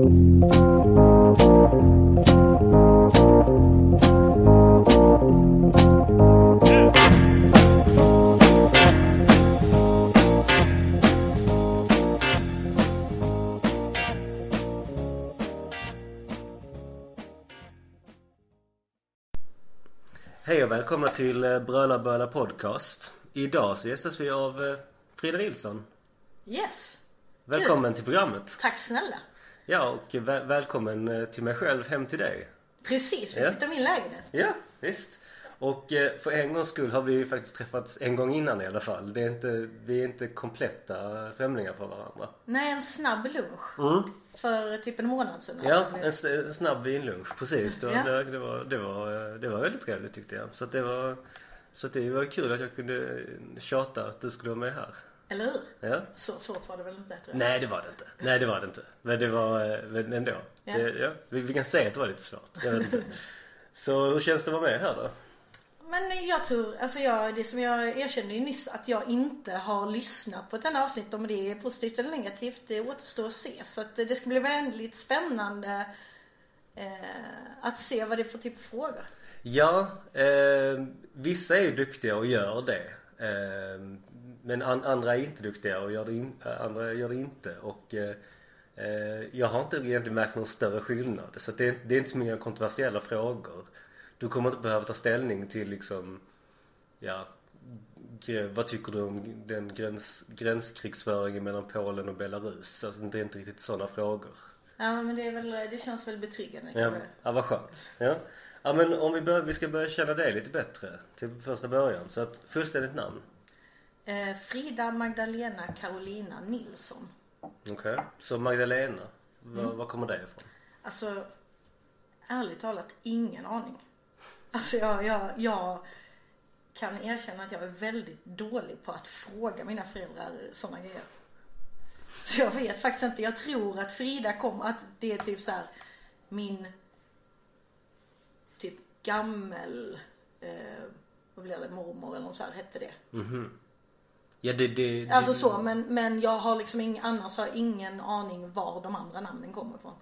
Hej och välkomna till eh, Bröla Böla Podcast. Idag så gästas vi av eh, Frida Nilsson. Yes! Välkommen till programmet. Tack snälla! Ja och väl- välkommen eh, till mig själv hem till dig. Precis, vi Ja. sitter i min lägenhet. Ja, visst. Och eh, för en gångs skull har vi ju faktiskt träffats en gång innan i alla fall. Det är inte, vi är inte kompletta främlingar för varandra. Nej, en snabb lunch. Mm. För typ en månad sedan. Ja, en, snabb vinlunch. Precis. Det var, Ja. det, det, var, det, var, eh, det var väldigt trevligt tyckte jag. Så att det var så att det var kul att jag kunde tjata att du skulle vara med här. Eller hur? Ja. Så svårt var det väl inte tror jag. Nej det var det inte. Nej det var det inte. Men det var eh, men ändå. Ja. Det, ja, vi, vi kan säga att det var lite svårt. Jag vet inte. Så hur känns det att vara med här då? Men jag tror, alltså jag, det som jag erkände ju nyss att jag inte har lyssnat på ett enda avsnitt om det är positivt eller negativt, det återstår att se. Så att det ska bli väldigt spännande eh, att se vad det är för typ av frågor. Ja, eh, vissa är ju duktiga och gör det. Eh, men an, andra är inte duktiga och gör det, in, eh, andra gör det inte. Och eh, eh, jag har inte egentligen märkt någon större skillnad. Så det, är, det är inte så många kontroversiella frågor. Du kommer inte behöva ta ställning till liksom, ja, vad tycker du om den gräns, gränskrigsföringen mellan Polen och Belarus? Alltså det är inte riktigt sådana frågor. Ja men det är väl, det känns väl betryggande Ja, ja vad skönt. Ja. ja men om vi, bör, vi ska börja känna dig lite bättre till första början. Så att fullständigt namn. Eh, Frida Magdalena Carolina Nilsson. Okej. Så Magdalena. Var, Mm. var kommer det ifrån? Alltså, ärligt talat, ingen aning. Alltså jag, jag, jag kan erkänna att jag är väldigt dålig på att fråga mina föräldrar sådana grejer. Så jag vet faktiskt inte. Jag tror att Frida kom, att det är typ så här min typ gammel, eh, vad blir det, mormor eller något så här hette det. Mhm. Ja det, det, det Alltså så, men, men jag har liksom ingen, annars har jag ingen aning var de andra namnen kommer ifrån.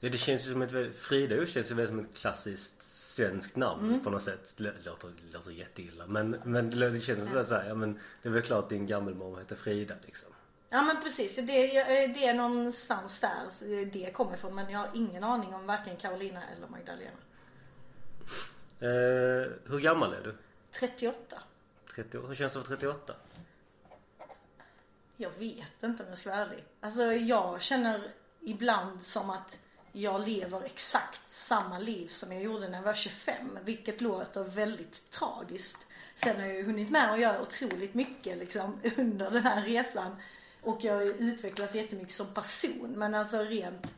Ja det känns ju som ett Frida känns ju som ett klassiskt svenskt namn Mm. på något sätt. Det låter, låter jätteilla. Men, men det, känns som att säga, ja men det är väl klart din gammelmormor heter Frida liksom. Ja men precis, det, det är någonstans där det kommer ifrån men jag har ingen aning om varken Carolina eller Magdalena. Eh, hur gammal är du? 38. 30 år? Hur känns det att vara 38? Jag vet inte om jag ska vara ärlig. Alltså jag känner ibland som att jag lever exakt samma liv som jag gjorde när jag var 25. Vilket låter väldigt tragiskt. Sen har jag ju hunnit med att göra otroligt mycket liksom under den här resan. Och jag har utvecklats jättemycket som person. Men alltså rent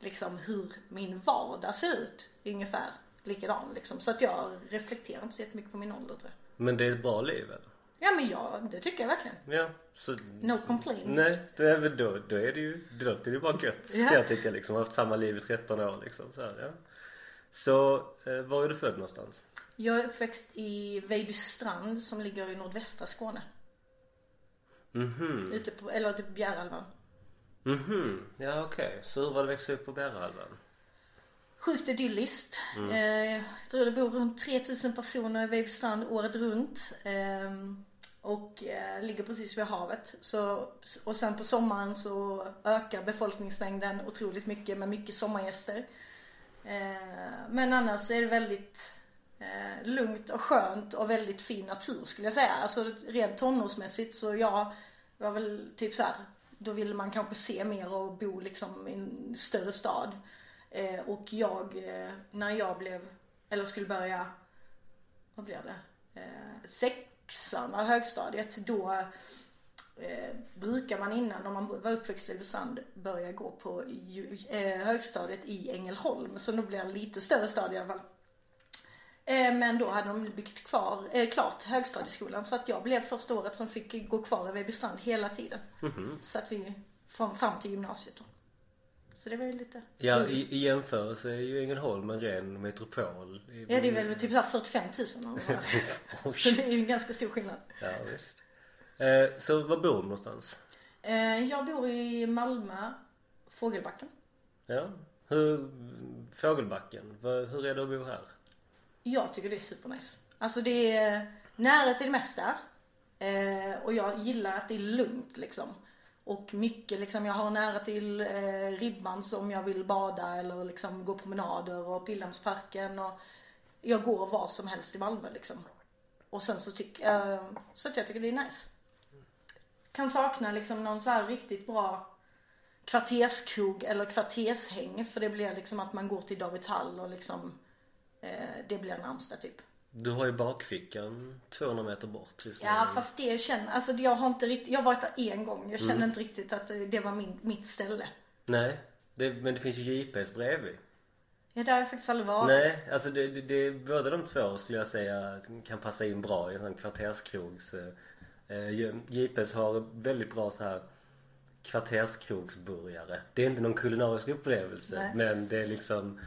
liksom hur min vardag ser ut är ungefär likadan liksom. Så att jag reflekterar inte så jättemycket på min ålder tror jag. Men det är ett bra liv eller? Ja men ja, det tycker jag verkligen. Ja, så... No complaints. Nej, då är, väl då, då är det ju, det låter ju bara gött ska jag tycka liksom. Har haft samma liv i 13 år liksom. Så, här, ja. så eh, var är du född någonstans? Jag är uppväxt i Vejbystrand som ligger i nordvästra Skåne. Mhm, Ute på, eller typ Bjärhalvön. mhm, ja okej. Så hur var det att växa upp på Bjärehalvön? Sjukt idylliskt. Mm. Eh, jag tror det bor runt 3000 personer i Vejbystrand året runt. Eh, och eh, ligger precis vid havet. Så, och sen på sommaren så ökar befolkningsmängden otroligt mycket med mycket sommargäster. Eh, men annars är det väldigt eh, lugnt och skönt och väldigt fin natur skulle jag säga. Alltså rent tonårsmässigt så jag var väl typ så här. Då ville man kanske se mer och bo liksom i en större stad. Eh, och jag, eh, när jag blev, eller skulle börja, vad blev det? Eh, sexan av högstadiet, då eh, brukar man innan, om man var uppväxt i Ulricehamn, börja gå på eh, högstadiet i Ängelholm. Så nu blir det lite större stad i alla fall. Eh, men då hade de byggt kvar, eh, klart högstadieskolan så att jag blev första året som fick gå kvar i Vejbystrand hela tiden. Så att vi, fram, fram till gymnasiet då. Så det var ju lite Ja i, i jämförelse är ju Ängelholm en ren metropol. Ja det är väl typ såhär 45 000 eller vad. Så det är ju en ganska stor skillnad. Ja visst. Eh, så var bor du någonstans? Eh, Jag bor i Malmö, Fågelbacken. Ja. Hur, Fågelbacken, hur är det att bo här? Jag tycker det är supernice. Alltså det är nära till det mesta. Eh, och jag gillar att det är lugnt liksom. Och mycket liksom, jag har nära till eh, Ribban som jag vill bada eller liksom gå promenader och Pildammsparken och jag går var som helst i Malmö liksom. Och sen så tycker eh, så att jag tycker det är nice. Kan sakna liksom någon så här riktigt bra kvarterskrog eller kvartershäng för det blir liksom att man går till Davids hall och liksom eh, det blir närmsta typ. Du har ju bakfickan 200 meter bort visst? Ja fast det känner, alltså jag har inte riktigt, jag har varit där en gång. Jag känner Mm. inte riktigt att det, det var min, mitt ställe. Nej, det, men det finns ju JP's bredvid. Ja där har jag faktiskt aldrig varit. Nej, alltså det, det, det, båda de två skulle jag säga kan passa in bra i en sån kvarterskrogs eh, eh, JP's har väldigt bra så här kvarterskrogsburgare. Det är inte någon kulinarisk upplevelse Nej. men det är liksom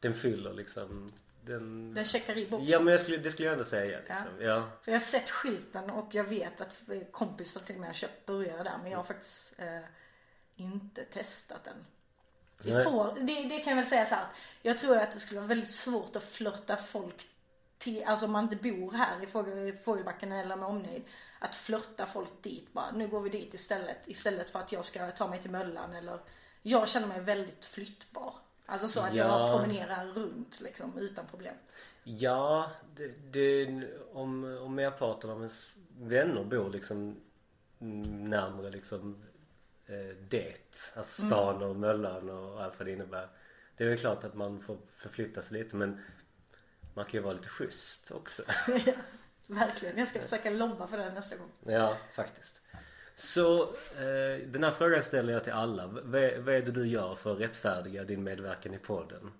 Den fyller liksom den... Den checkar i boxen. Ja men jag skulle, det skulle jag ändå säga liksom. Ja. För jag har sett skylten och jag vet att kompisar till med har köpt burgare där men jag har faktiskt eh, inte testat den. Får, det, det kan jag väl säga så här. Jag tror att det skulle vara väldigt svårt att flörta folk till, alltså om man inte bor här i Fågel, Fågelbacken eller med omnejd. Att flörta folk dit bara, nu går vi dit istället. Istället för att jag ska ta mig till Möllan eller Jag känner mig väldigt flyttbar. Alltså så att Ja. jag promenerar runt liksom utan problem. Ja, det, det, om, om merparten av ens vänner bor liksom mm, närmare liksom eh, det. Alltså stan och Möllan och allt vad det innebär. Det är väl klart att man får förflytta sig lite men man kan ju vara lite schysst också. Verkligen. Jag ska försöka lobba för det nästa gång. ja, faktiskt. Så eh, den här frågan ställer jag till alla. V- vad är det du gör för att rättfärdiga din medverkan i podden?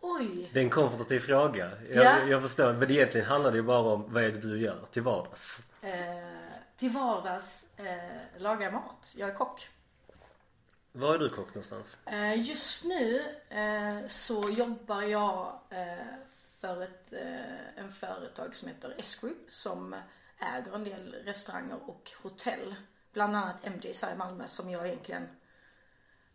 Oj. Det är en konfrontativ fråga. Jag, Ja. jag förstår. Men egentligen handlar det ju bara om vad är det du gör till vardags? Eh, till vardags eh, lagar mat. Jag är kock. Var är du kock någonstans? Eh, just nu eh, så jobbar jag eh, för ett eh, en företag som heter S-Group som äger en del restauranger och hotell. Bland annat MJs här i Malmö som jag egentligen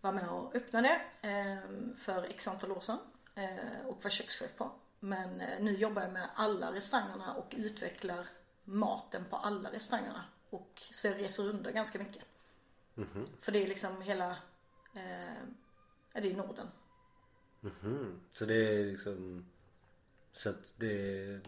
var med och öppnade eh, för x antal år sedan eh, och var kökschef på. Men eh, nu jobbar jag med alla restaurangerna och utvecklar maten på alla restaurangerna. Och så jag reser runt ganska mycket. För det är liksom hela, eh, ja det är Norden. Mhm. Så det är liksom Så att det är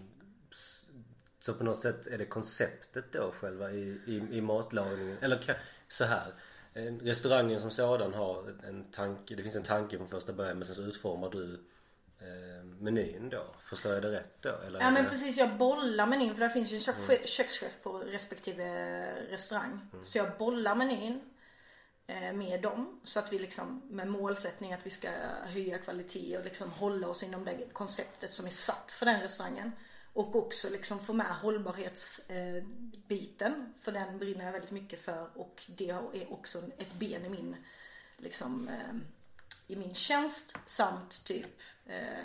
Så på något sätt är det konceptet då själva i, i, i matlagningen eller ka- så här eh, Restaurangen som sådan har en tanke, det finns en tanke från första början men sen så utformar du eh, menyn då. Förstår jag det rätt då? Eller Ja men precis, jag bollar menyn för där finns ju en kök, kökschef på respektive restaurang. Så jag bollar menyn eh, med dem så att vi liksom med målsättning att vi ska höja kvalitet och liksom hålla oss inom det konceptet som är satt för den restaurangen. Och också liksom få med hållbarhetsbiten biten, för den brinner jag väldigt mycket för och det är också ett ben i min liksom eh, i min tjänst samt typ eh,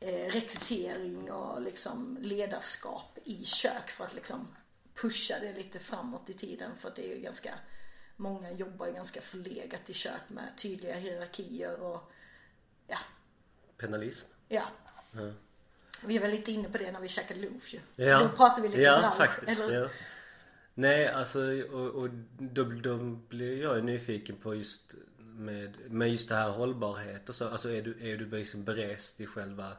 eh, rekrytering och liksom ledarskap i kök för att liksom pusha det lite framåt i tiden för att det är ju ganska Många jobbar ju ganska förlegat i kök med tydliga hierarkier och ja, Penalism? ja. Ja. Vi var lite inne på det när vi käkade lunch ju. Ja, Då pratade vi lite ja bransch, faktiskt. eller? Ja. Nej alltså och, och då, då blir jag nyfiken på just med, med just det här hållbarhet och så. Alltså är du, är du liksom berest i själva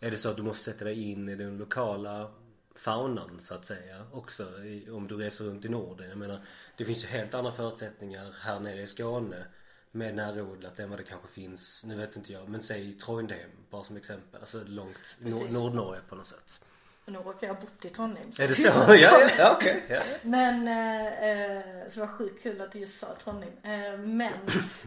Är det så att du måste sätta dig in i den lokala faunan så att säga också i, om du reser runt i Norden. Jag menar det finns ju helt andra förutsättningar här nere i Skåne med närodlat än vad det kanske finns, nu vet inte jag, men säg Trondheim bara som exempel. Alltså långt Precis. Nordnorge på något sätt. Nu råkar jag ha bott i Trondheim. Är det så? ja, ja, ja okej. Ja. Men, eh, eh, så det var sjukt kul att du just sa Trondheim. Eh, men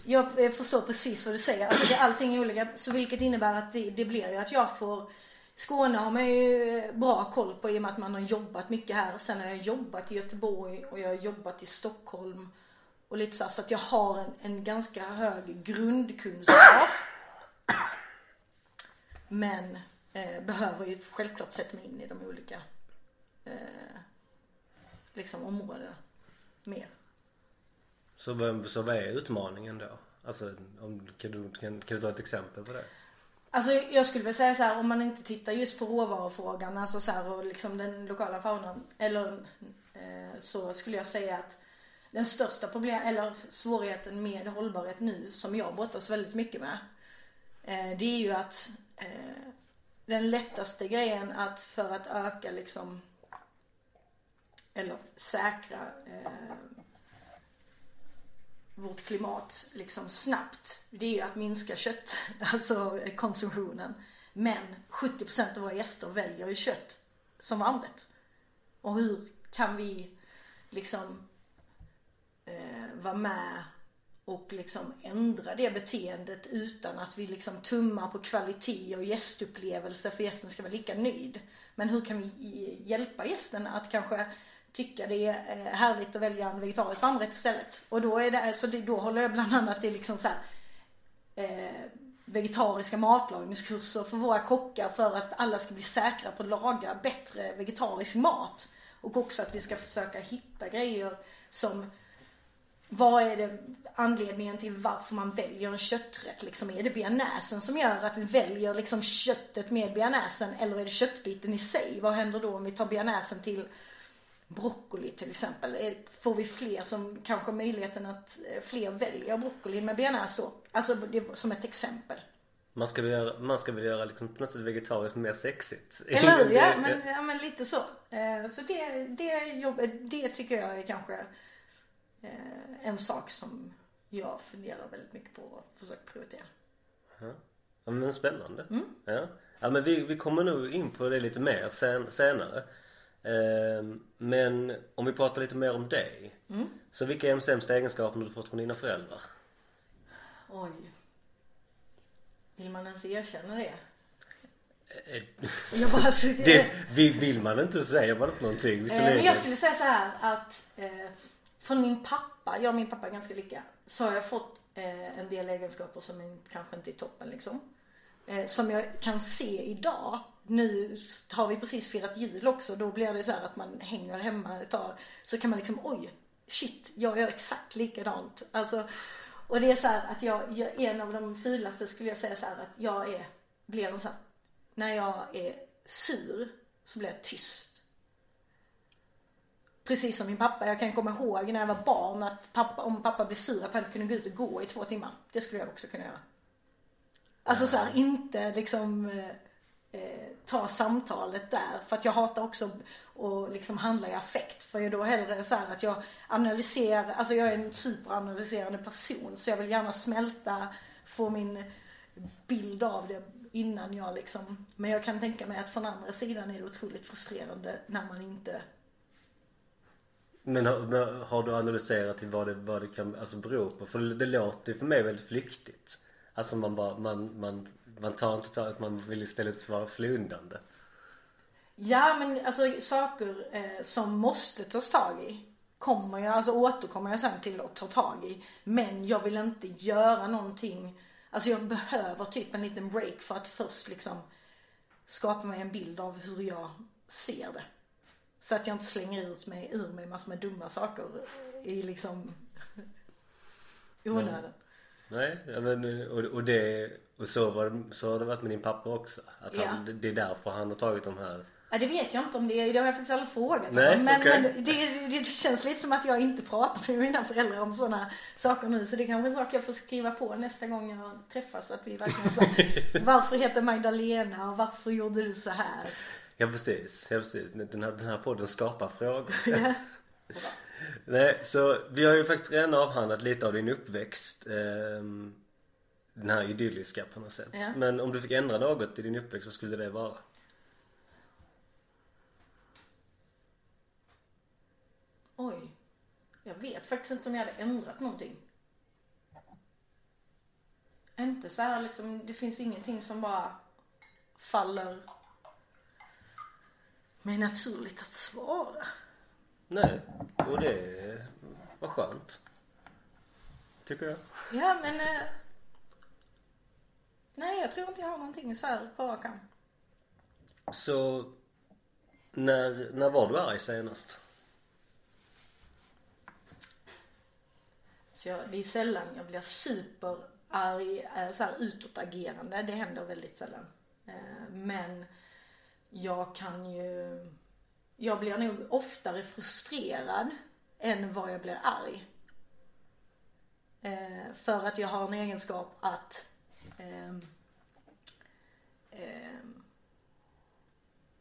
jag förstår precis vad du säger. Alltså det, allting är olika. Så vilket innebär att det, det blir ju att jag får Skåne har man ju eh, bra koll på i och med att man har jobbat mycket här. Sen har jag jobbat i Göteborg och jag har jobbat i Stockholm. Och lite så, här, så att jag har en, en ganska hög grundkunskap. Men eh, behöver ju självklart sätta mig in i de olika eh, liksom områdena mer. Så, så vad är utmaningen då? Alltså om, kan, du, kan, kan du ta ett exempel på det? Alltså jag skulle väl säga så här om man inte tittar just på råvarufrågan alltså så här, och liksom den lokala faunan eller eh, så skulle jag säga att den största problem eller svårigheten med hållbarhet nu som jag brottas väldigt mycket med eh, det är ju att eh, den lättaste grejen att för att öka liksom eller säkra eh, vårt klimat liksom snabbt det är ju att minska kött, alltså konsumtionen. Men 70% av våra gäster väljer ju kött som varmrätt. Och hur kan vi liksom eh, vara med och liksom ändra det beteendet utan att vi liksom tummar på kvalitet och gästupplevelse för gästen ska vara lika nöjd. Men hur kan vi hjälpa gästen att kanske tycka det är eh, härligt att välja en vegetarisk varmrätt istället. Och då är det, så det, då håller jag bland annat i liksom så här, eh, vegetariska matlagningskurser för våra kockar för att alla ska bli säkra på att laga bättre vegetarisk mat. Och också att vi ska försöka hitta grejer som vad är det anledningen till varför man väljer en kötträtt liksom? Är det bearnaisen som gör att vi väljer liksom köttet med bearnaisen eller är det köttbiten i sig? Vad händer då om vi tar bearnaisen till broccoli till exempel. Får vi fler som kanske möjligheten att eh, fler väljer broccoli med bearnaise då? Alltså det, som ett exempel. Man ska väl göra, man ska väl göra liksom på något sätt vegetariskt mer sexigt. Eller hur? Ja men, ja, men lite så. Eh, så det, det, jobbet, det tycker jag är kanske en sak som jag funderar väldigt mycket på och försöker prioritera. Ja men spännande. Mm. Ja. ja men vi, vi kommer nog in på det lite mer sen, senare. Ehm, men om vi pratar lite mer om dig. Mm. Så vilka är de sämsta egenskaperna du fått från dina föräldrar? Oj. Vill man ens erkänna det? Eh, Jag bara, det, vill, vill man inte så säger man inte någonting. Eh, men jag skulle säga så här att eh, från min pappa, jag och min pappa är ganska lika, så har jag fått eh, en del egenskaper som är, kanske inte är toppen liksom. Eh, som jag kan se idag nu har vi precis firat jul också. Då blir det så att man hänger hemma ett tag. Så kan man liksom, oj, shit, jag gör exakt likadant. Alltså, och det är så att jag, jag, en av de fulaste skulle jag säga så att jag är, blir en sån när jag är sur så blir jag tyst. Precis som min pappa. Jag kan komma ihåg när jag var barn att pappa, om pappa blev sur att han kunde gå ut och gå i två timmar. Det skulle jag också kunna göra. Alltså så här, inte liksom eh, eh ta samtalet där. För att jag hatar också att liksom handla i affekt. För jag är då hellre så att jag analyserar, alltså jag är en superanalyserande person. Så jag vill gärna smälta, få min bild av det innan jag liksom, men jag kan tänka mig att från andra sidan är det otroligt frustrerande när man inte men har, har du analyserat till vad det, vad det kan alltså bero på? För det låter ju för mig väldigt flyktigt. Alltså man bara, man, man man tar inte tag att man vill istället vara flundande. Ja men alltså saker eh, som måste tas tag i kommer jag, alltså återkommer jag sen till att ta tag i. Men jag vill inte göra någonting, alltså jag behöver typ en liten break för att först liksom skapa mig en bild av hur jag ser det. Så att jag inte slänger ut mig, ur mig massor med dumma saker i liksom onödan. Nej, men och, och det och så, var, så har det varit med din pappa också? Att han, ja. det är därför han har tagit de här Ja det vet jag inte om det är, det har jag faktiskt aldrig frågat Nej, men, okay. men det, det, det, känns lite som att jag inte pratar med mina föräldrar om sådana saker nu så det är kanske är en sak jag får skriva på nästa gång jag träffas att vi verkligen så Varför heter Magdalena och varför gjorde du så här? Ja precis, ja precis. Den här, den här podden skapar frågor. Ja. Nej, så vi har ju faktiskt redan avhandlat lite av din uppväxt. Eh, den här idylliska på något sätt. Ja. Men om du fick ändra något i din uppväxt, vad skulle det vara? Oj. Jag vet faktiskt inte om jag hade ändrat någonting. Inte så här liksom, det finns ingenting som bara faller mig naturligt att svara. Nej, och det var skönt. Tycker jag. Ja men eh, Nej, jag tror inte jag har någonting så här på rak Så när, när var du arg senast? Så jag, det är sällan jag blir superarg, eh, så här utåtagerande. Det händer väldigt sällan. Eh, Men jag kan ju, jag blir nog oftare frustrerad än vad jag blir arg. Eh, För att jag har en egenskap att ehm, ehm,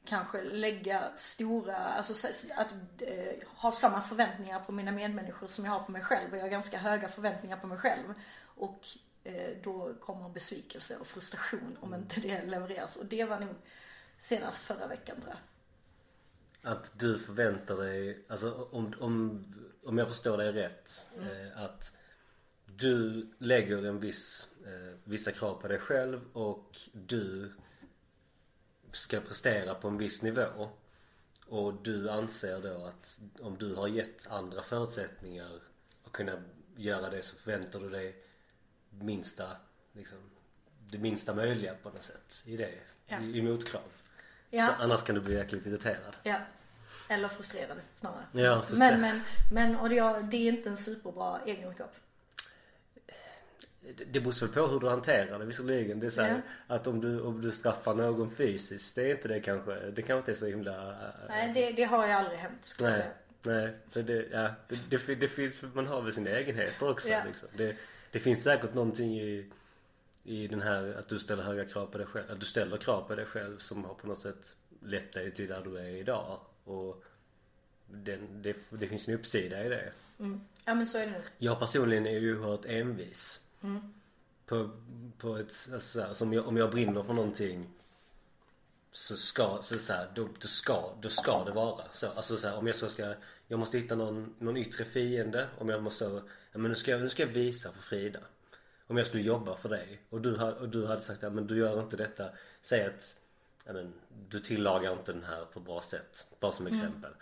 kanske lägga stora, alltså så- att eh, ha samma förväntningar på mina medmänniskor som jag har på mig själv. Och jag har ganska höga förväntningar på mig själv. Och eh, då kommer besvikelse och frustration om inte det levereras. Och det var nog senast förra veckan tror jag. Att du förväntar dig, alltså om, om, om jag förstår dig rätt, Mm. eh, att du lägger en viss, eh, vissa krav på dig själv och du ska prestera på en viss nivå. Och du anser då att om du har gett andra förutsättningar att kunna göra det så förväntar du dig minsta, liksom, det minsta möjliga på något sätt i det, Ja. i, i motkrav. Ja. Så annars kan du bli jäkligt irriterad. Ja. Eller frustrerad snarare. Ja, frustrerad. Men, men, men och det, är- det är inte en superbra egenskap. Det- beror väl på hur du hanterar det visserligen. Det är så här, Ja. att om du, om du straffar någon fysiskt, det är inte det kanske, det kanske inte är så himla... äh, Nej, det, det har ju aldrig hänt skulle jag nej, säga. nej. Det, ja, det, det, det finns, man har väl sina egenheter också Ja. liksom. Det, det finns säkert någonting i, i den här att du ställer höga krav på dig själv, att du ställer krav på dig själv som har på något sätt lett dig till där du är idag. Och den, det, det finns en uppsida i det. Mm. Ja men så är det nog. Jag personligen är ju oerhört envis. Mm. På, på ett, alltså så här, som jag, om jag brinner för någonting så ska, så så här, då, då ska, då ska det vara så. Alltså så här, om jag så ska, jag måste hitta någon, någon yttre fiende. Om jag måste, ja men nu ska jag, nu ska jag visa för Frida. Om jag skulle jobba för dig och du, ha- och du hade sagt ja men du gör inte detta. Säg att, ja men du tillagar inte den här på bra sätt. Bara som exempel.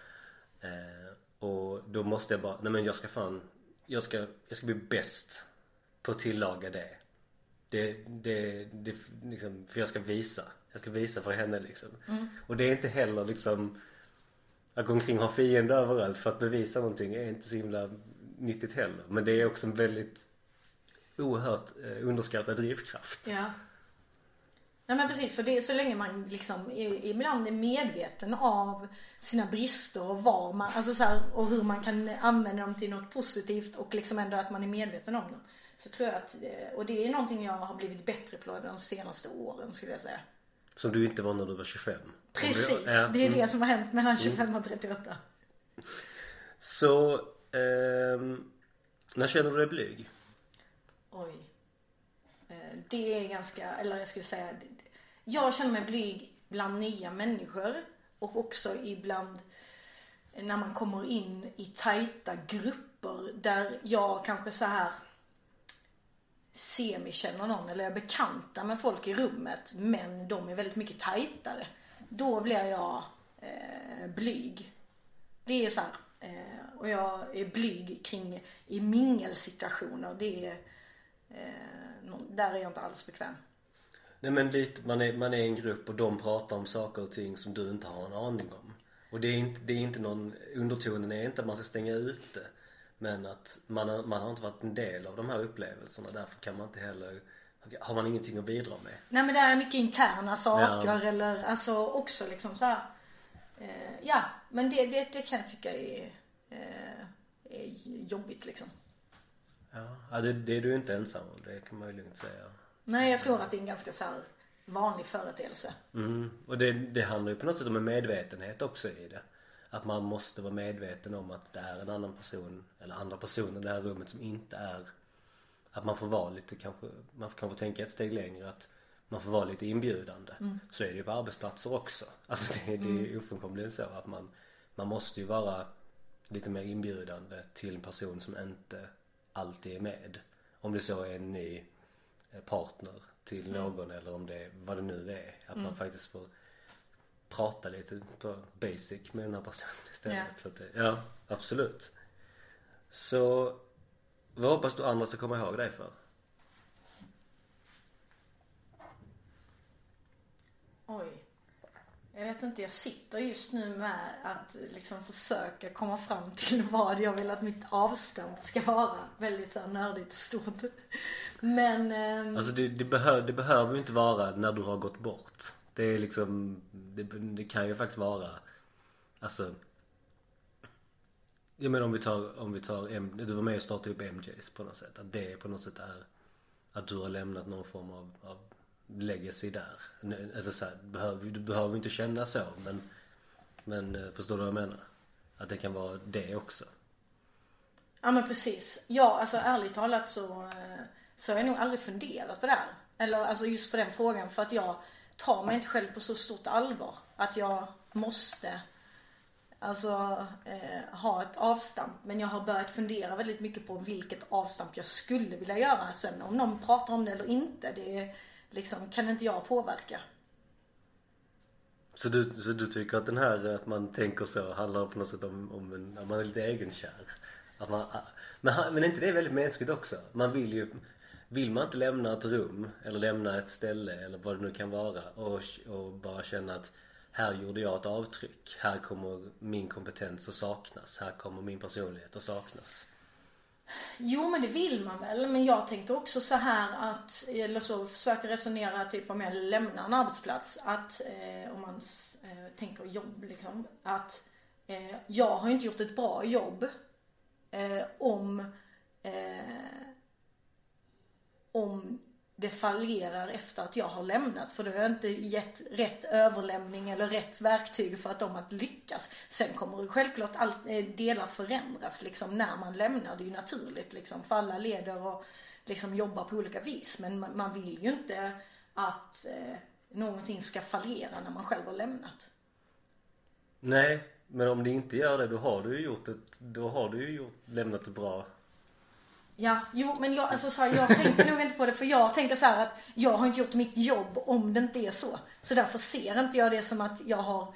Eh, och då måste jag bara, nej men jag ska fan, jag ska, jag ska bli bäst på att tillaga det. Det, det, det liksom, för jag ska visa. Jag ska visa för henne liksom. Och det är inte heller liksom att gå omkring och ha fiender överallt för att bevisa någonting är inte så himla nyttigt heller. Men det är också en väldigt oerhört eh, underskattad drivkraft. Ja. Nej men precis, för det är så länge man liksom ibland är medveten av sina brister och var man, alltså så här, och hur man kan använda dem till något positivt och liksom ändå att man är medveten om dem. Så tror jag att, eh, och det är någonting jag har blivit bättre på de senaste åren skulle jag säga. Som du inte var när du var 25. Precis, det är mm. det som har hänt mellan 25 och 38. Så, ehm, när känner du dig blyg? Oj. Eh, det är ganska, eller jag skulle säga, jag känner mig blyg bland nya människor och också ibland när man kommer in i tajta grupper där jag kanske så här semikänner någon eller är bekanta med folk i rummet men de är väldigt mycket tajtare. Då blir jag eh, blyg. Det är så här, eh, och jag är blyg kring i mingelsituationer. Det är, eh, där är jag inte alls bekväm. Nej men lite, man är, man är en grupp och de pratar om saker och ting som du inte har en aning om. Och det är inte, det är inte någon, undertonen är inte att man ska stänga ute. Men att man har, man har inte varit en del av de här upplevelserna. Därför kan man inte heller, har man ingenting att bidra med. Nej men det är mycket interna saker Ja. eller alltså också liksom så här. Eh, ja, men det, det, det kan jag tycka är, eh, är jobbigt liksom. Ja, ja det, det är du inte ensam om, det kan man ju lugnt säga. Nej, jag tror att det är en ganska så här vanlig företeelse. Mm. Och det, det handlar ju på något sätt om en medvetenhet också i det. Att man måste vara medveten om att det är en annan person, eller andra personer i det här rummet som inte är att man får vara lite kanske, man får kanske tänka ett steg längre att man får vara lite inbjudande. Så är det ju på arbetsplatser också. Alltså det, det är ju ofrånkomligen så att man, man måste ju vara lite mer inbjudande till en person som inte alltid är med. Om det så är en ny eh, partner till någon eller om det är vad det nu är. Att man faktiskt får prata lite på basic med den här personen istället. Ja. För att det, ja, absolut. Så vad hoppas du andra ska komma ihåg dig för? Oj. Jag vet inte, jag sitter just nu med att liksom försöka komma fram till vad jag vill att mitt avstamp ska vara. Väldigt så här nördigt och stort. Men... ehm, Alltså det, det, behö, det behöver ju inte vara när du har gått bort. Det är liksom, det, det kan ju faktiskt vara, alltså Jag menar om vi tar, om vi tar, M, du var med och startade upp MJs på något sätt. Att det på något sätt är att du har lämnat någon form av, av lägger sig där. Alltså så här, du, behöver, du behöver inte känna så men, men eh, förstår du vad jag menar? Att det kan vara det också. Ja men precis. Ja alltså ärligt talat så, eh, så har jag nog aldrig funderat på det här. Eller alltså just på den frågan för att jag tar mig inte själv på så stort allvar. Att jag måste alltså eh, ha ett avstamp. Men jag har börjat fundera väldigt mycket på vilket avstamp jag skulle vilja göra. Sen om någon pratar om det eller inte, det liksom, kan inte jag påverka. Så du, så du tycker att den här att man tänker så handlar på något sätt om, om en, att man är lite egenkär? Att man, ah, men, men är inte det väldigt mänskligt också? Man vill ju Vill man inte lämna ett rum eller lämna ett ställe eller vad det nu kan vara och, och bara känna att här gjorde jag ett avtryck. Här kommer min kompetens att saknas. Här kommer min personlighet att saknas. Jo men det vill man väl. Men jag tänkte också så här att, eller så försöker resonera typ om jag lämnar en arbetsplats. Att eh, om man eh, tänker jobb liksom. Att eh, jag har inte gjort ett bra jobb eh, om eh, om det fallerar efter att jag har lämnat. För då har jag inte gett rätt överlämning eller rätt verktyg för att de att lyckas. Sen kommer ju självklart allt, eh, delar förändras liksom när man lämnar. Det är ju naturligt liksom. För alla leder och liksom jobbar på olika vis. Men man, man vill ju inte att eh, någonting ska fallera när man själv har lämnat. Nej, men om det inte gör det då har du ju gjort ett, då har du ju gjort, lämnat ett bra Ja, jo men jag, alltså så här, jag tänker nog inte på det för jag tänker så här att jag har inte gjort mitt jobb om det inte är så. Så därför ser inte jag det som att jag har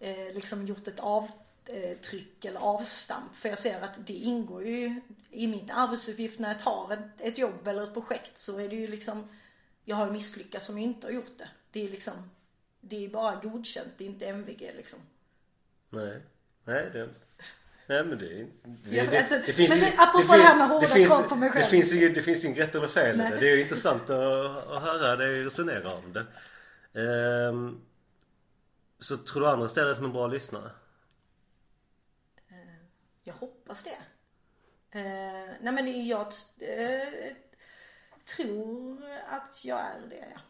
eh, liksom gjort ett avtryck eller avstamp. För jag ser att det ingår ju i min arbetsuppgift när jag tar ett, ett jobb eller ett projekt så är det ju liksom, jag har ju misslyckats som jag inte har gjort det. Det är liksom, det är bara godkänt, det är inte MVG liksom. Nej, nej det Nej men det, det, Jag det, vet det, finns Men ju, det- apropå det här med hårda finns- krav på mig själv. Det finns ju, det finns ju inget rätt eller fel Nej. det. Det är ju intressant att, att höra dig resonera om det. Ehm, så tror du andra dig som en bra lyssnare? Jag hoppas det. Eh, nej men det- jag eh, tror att jag är det ja.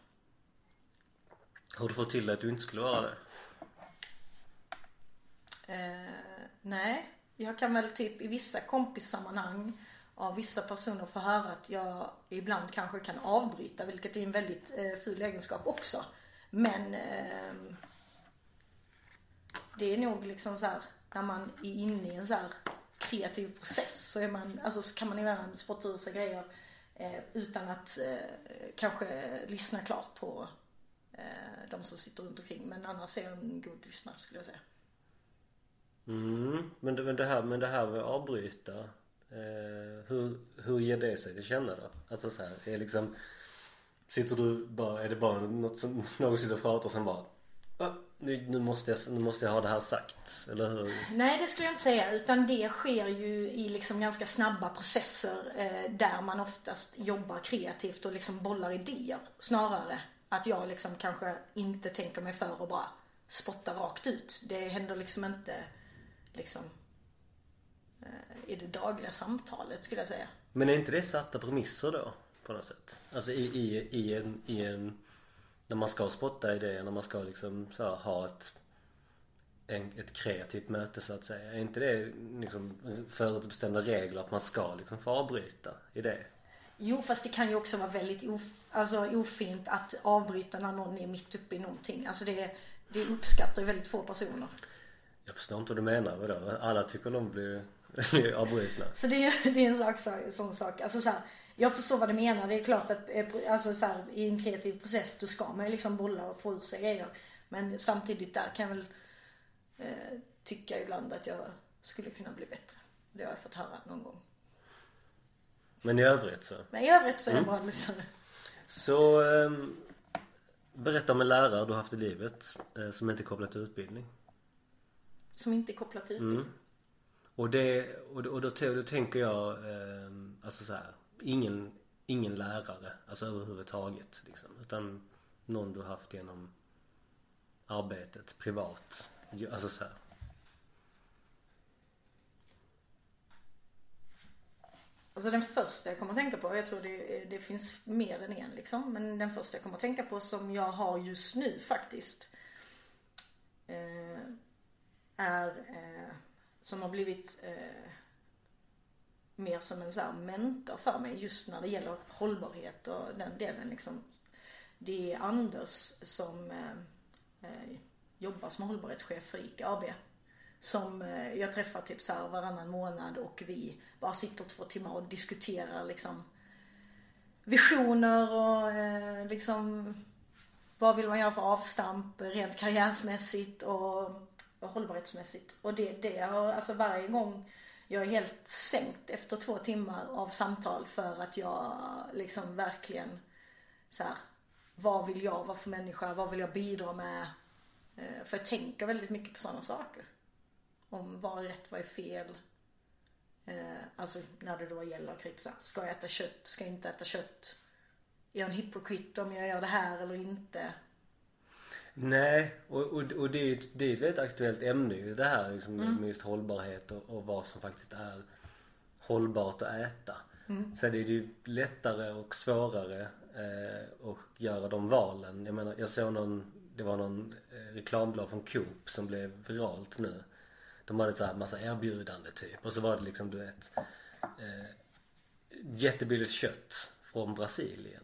Har du fått till det att du inte skulle vara det? Eh, nej, jag kan väl typ i vissa kompissammanhang av vissa personer få höra att jag ibland kanske kan avbryta, vilket är en väldigt eh, ful egenskap också. Men eh, det är nog liksom så här när man är inne i en så här kreativ process så är man, alltså så kan man ibland spotta ur sig grejer eh, utan att eh, kanske lyssna klart på eh, de som sitter runt omkring. Men annars är jag en god lyssnare skulle jag säga. Mm, men det, men det här, men det här med att avbryta. Eh, hur, hur ger det sig till känna då? Alltså så här, är liksom Sitter du bara, är det bara något som någon sitter och pratar och sen bara ah, nu, nu, måste jag, nu måste jag ha det här sagt, eller hur? Nej det skulle jag inte säga utan det sker ju i liksom ganska snabba processer eh, där man oftast jobbar kreativt och liksom bollar idéer snarare. Att jag liksom kanske inte tänker mig för och bara spottar rakt ut. Det händer liksom inte liksom eh, i det dagliga samtalet skulle jag säga. Men är inte det satta premisser då? På något sätt? Alltså i, i, i en, i en När man ska spotta idéer, när man ska liksom så här, ha ett en, ett kreativt möte så att säga. Är inte det liksom förutbestämda regler att man ska liksom få avbryta i det? Jo fast det kan ju också vara väldigt of, alltså, ofint att avbryta när någon är mitt uppe i någonting. Alltså det, det uppskattar ju väldigt få personer. Jag förstår inte vad du menar med det. Alla tycker de blir, avbrutna. Så det är, det är en sak, så, sån sak. Alltså så här, jag förstår vad du menar. Det är klart att eh, alltså, så här, i en kreativ process då ska man ju liksom bolla och få ur sig grejer. Men samtidigt där kan jag väl eh, tycka ibland att jag skulle kunna bli bättre. Det har jag fått höra någon gång. Men i övrigt så. Men i övrigt så är jag bra lyssnare. Så ehm, berätta om en lärare du haft i livet eh, som inte är kopplad till utbildning. Som inte är kopplat till utbildning. Mm. Och det, och, och då, då, då tänker jag, eh, alltså så här, ingen, ingen lärare, alltså överhuvudtaget liksom. Utan någon du haft genom arbetet, privat. Alltså så här. Alltså den första jag kommer att tänka på, jag tror det, det finns mer än en liksom. Men den första jag kommer att tänka på som jag har just nu faktiskt. Eh, är, eh, som har blivit eh, mer som en så här mentor för mig just när det gäller hållbarhet och den delen liksom. Det är Anders som eh, eh jobbar som hållbarhetschef för ICA AB. Som eh, jag träffar typ så här varannan månad och vi bara sitter två timmar och diskuterar liksom visioner och eh, liksom vad vill man göra för avstamp rent karriärsmässigt och hållbarhetsmässigt. Och det, det har, alltså varje gång jag är helt sänkt efter två timmar av samtal för att jag liksom verkligen så här, vad vill jag vara för människa, vad vill jag bidra med? Eh, för jag tänker väldigt mycket på sådana saker. Om vad är rätt, vad är fel? Eh, alltså när det då gäller typ så här, ska jag äta kött, ska jag inte äta kött? Är jag en hypokrit om jag gör det här eller inte? Nej, och, och, och det, är ett, det är ett väldigt aktuellt ämne ju det här liksom, mm. med just hållbarhet och, och vad som faktiskt är hållbart att äta. Mm. Sen är det ju lättare och svårare eh, att göra de valen. Jag menar, jag såg någon, det var någon eh, reklamblad från Coop som blev viralt nu. De hade så här massa erbjudande typ och så var det liksom du vet eh, jättebilligt kött från Brasilien.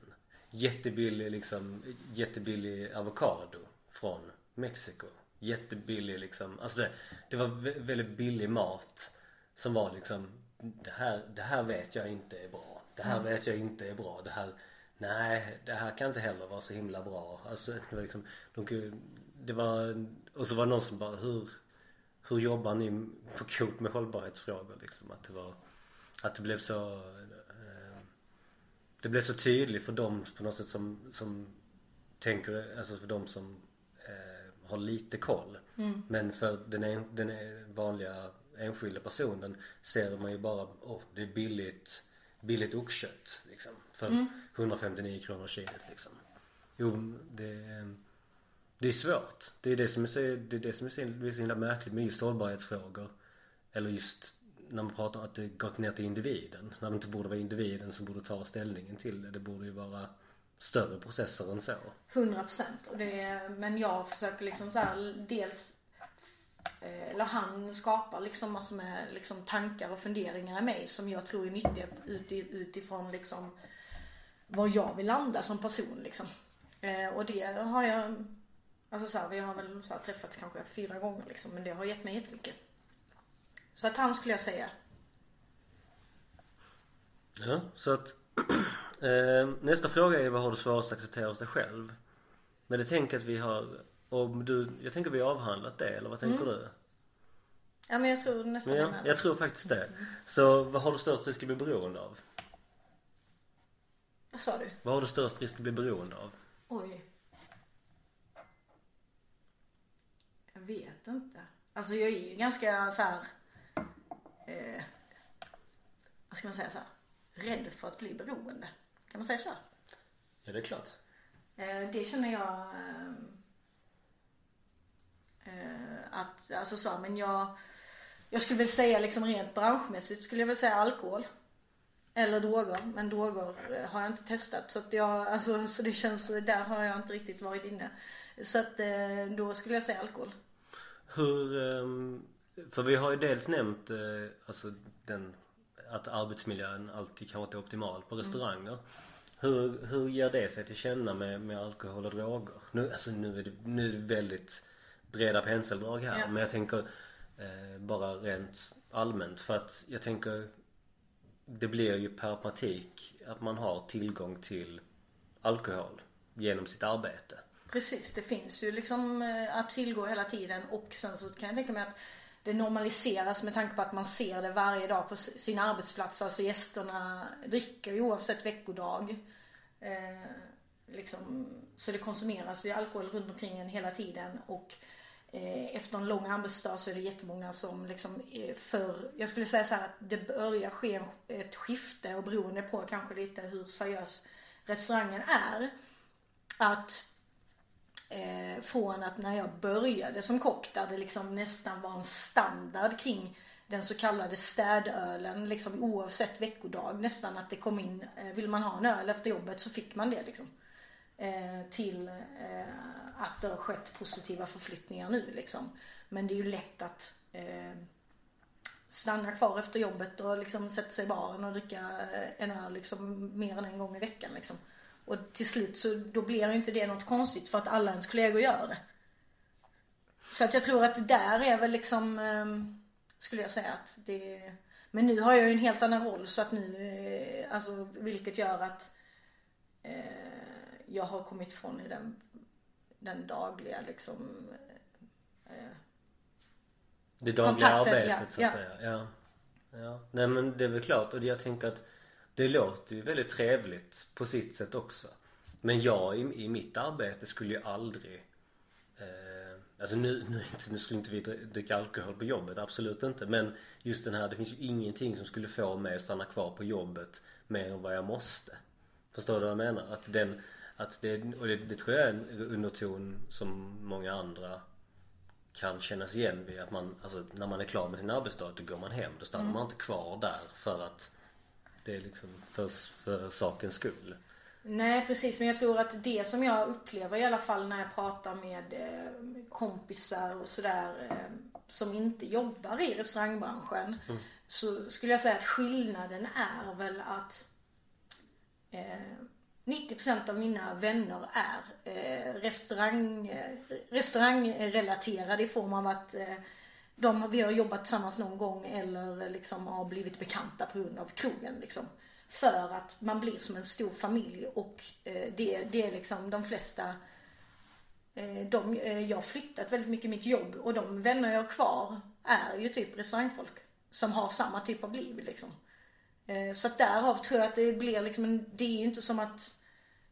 Jättebillig liksom, jättebillig avokado från Mexiko. Jättebillig liksom, alltså det, det var väldigt billig mat som var liksom det här, det här vet jag inte är bra. Det här mm. vet jag inte är bra. Det här, nej det här kan inte heller vara så himla bra. Alltså det var liksom, de, det var, och så var det någon som bara hur hur jobbar ni på Coop med hållbarhetsfrågor liksom? Att det var, att det blev så eh, det blev så tydligt för dem på något sätt som, som tänker, alltså för dem som har lite koll. Mm. Men för den, en, den vanliga enskilda personen ser man ju bara, åh oh, det är billigt, billigt oxkött liksom. För mm. 159 kronor kilot liksom. Jo, det det är svårt. Det är det som är så, det är det som är så, det är så himla märkligt med just hållbarhetsfrågor. Eller just när man pratar om att det gått ner till individen. När det inte borde vara individen som borde ta ställningen till det. Det borde ju vara större processer än så. 100 procent. Men jag försöker liksom så här, dels eh, eller han skapar liksom massor med liksom tankar och funderingar i mig som jag tror är nyttiga utifrån liksom var jag vill landa som person liksom. Eh, och det har jag Alltså så här, vi har väl så här, träffats kanske fyra gånger liksom men det har gett mig jättemycket. Så att han skulle jag säga. Ja, så att eh, nästa fråga är vad har du svårast att acceptera hos dig själv? Men det tänker att vi har, om du, jag tänker vi har avhandlat det eller vad tänker mm. du? Ja men jag tror nästan ja, det Jag tror faktiskt det. Så vad har du störst risk att bli beroende av? Vad sa du? Vad har du störst risk att bli beroende av? Oj. vet inte. Alltså jag är ju ganska så här, eh, vad ska man säga så här, rädd för att bli beroende. Kan man säga så? Ja det är klart. Eh, det känner jag eh, eh, att, alltså så, men jag, jag skulle väl säga liksom rent branschmässigt skulle jag väl säga alkohol. Eller droger, men droger har jag inte testat så att jag, alltså så det känns, där har jag inte riktigt varit inne. Så att då skulle jag säga alkohol. Hur, ehm, för vi har ju dels nämnt alltså den att arbetsmiljön alltid kanske inte är optimal på restauranger. Mm. Hur, hur ger det sig till känna med, med alkohol och droger? Nu, alltså nu är det, nu är det väldigt breda penseldrag här ja. men jag tänker eh, bara rent allmänt för att jag tänker det blir ju per automatik att man har tillgång till alkohol genom sitt arbete. Precis, det finns ju liksom eh, att tillgå hela tiden och sen så kan jag tänka mig att det normaliseras med tanke på att man ser det varje dag på sin arbetsplats. Alltså gästerna dricker ju oavsett veckodag. Eh, liksom så det konsumeras ju alkohol runt omkring en hela tiden och eh, efter en lång arbetsdag så är det jättemånga som liksom eh, för, jag skulle säga så här att det börjar ske ett skifte och beroende på kanske lite hur seriös restaurangen är. Att eh, från att när jag började som kock där det liksom nästan var en standard kring den så kallade städölen liksom oavsett veckodag nästan att det kom in, eh, vill man ha en öl efter jobbet så fick man det liksom. Eh, till eh, att det har skett positiva förflyttningar nu liksom. Men det är ju lätt att eh, stanna kvar efter jobbet och liksom sätta sig i baren och dricka eh, en öl liksom mer än en gång i veckan liksom. Och till slut så då blir ju inte det något konstigt för att alla ens kollegor gör det. Så att jag tror att det där är väl liksom, ehm, skulle jag säga att det Men nu har jag ju en helt annan roll så att nu, eh, alltså vilket gör att eh, jag har kommit ifrån i den, den dagliga liksom eh, Det dagliga Kontakten, arbetet ja, så att ja. säga. Ja. ja. Nej men det är väl klart och jag tänker att det låter ju väldigt trevligt på sitt sätt också. Men jag i, i mitt arbete skulle ju aldrig eh, Alltså nu, nu, nu skulle inte vi dri- dricka alkohol på jobbet, absolut inte. Men just den här, det finns ju ingenting som skulle få mig att stanna kvar på jobbet mer än vad jag måste. Förstår du vad jag menar? Att den, att det, och det, det tror jag är en underton som många andra kan kännas igen vid att man, alltså när man är klar med sin arbetsdag då går man hem. Då stannar man inte kvar där för att det är liksom för, för sakens skull. Nej precis men jag tror att det som jag upplever i alla fall när jag pratar med eh, kompisar och sådär eh, som inte jobbar i restaurangbranschen så skulle jag säga att skillnaden är väl att eh, 90% av mina vänner är eh, restaurang, eh, restaurangrelaterade i form av att eh, de, vi har jobbat tillsammans någon gång eller liksom har blivit bekanta på grund av krogen liksom. För att man blir som en stor familj och eh, det, det är liksom de flesta eh, de, eh, jag har flyttat väldigt mycket i mitt jobb och de vänner jag har kvar är ju typ restaurangfolk. Som har samma typ av liv liksom. Eh, så att därav tror jag att det blir liksom en, det är ju inte som att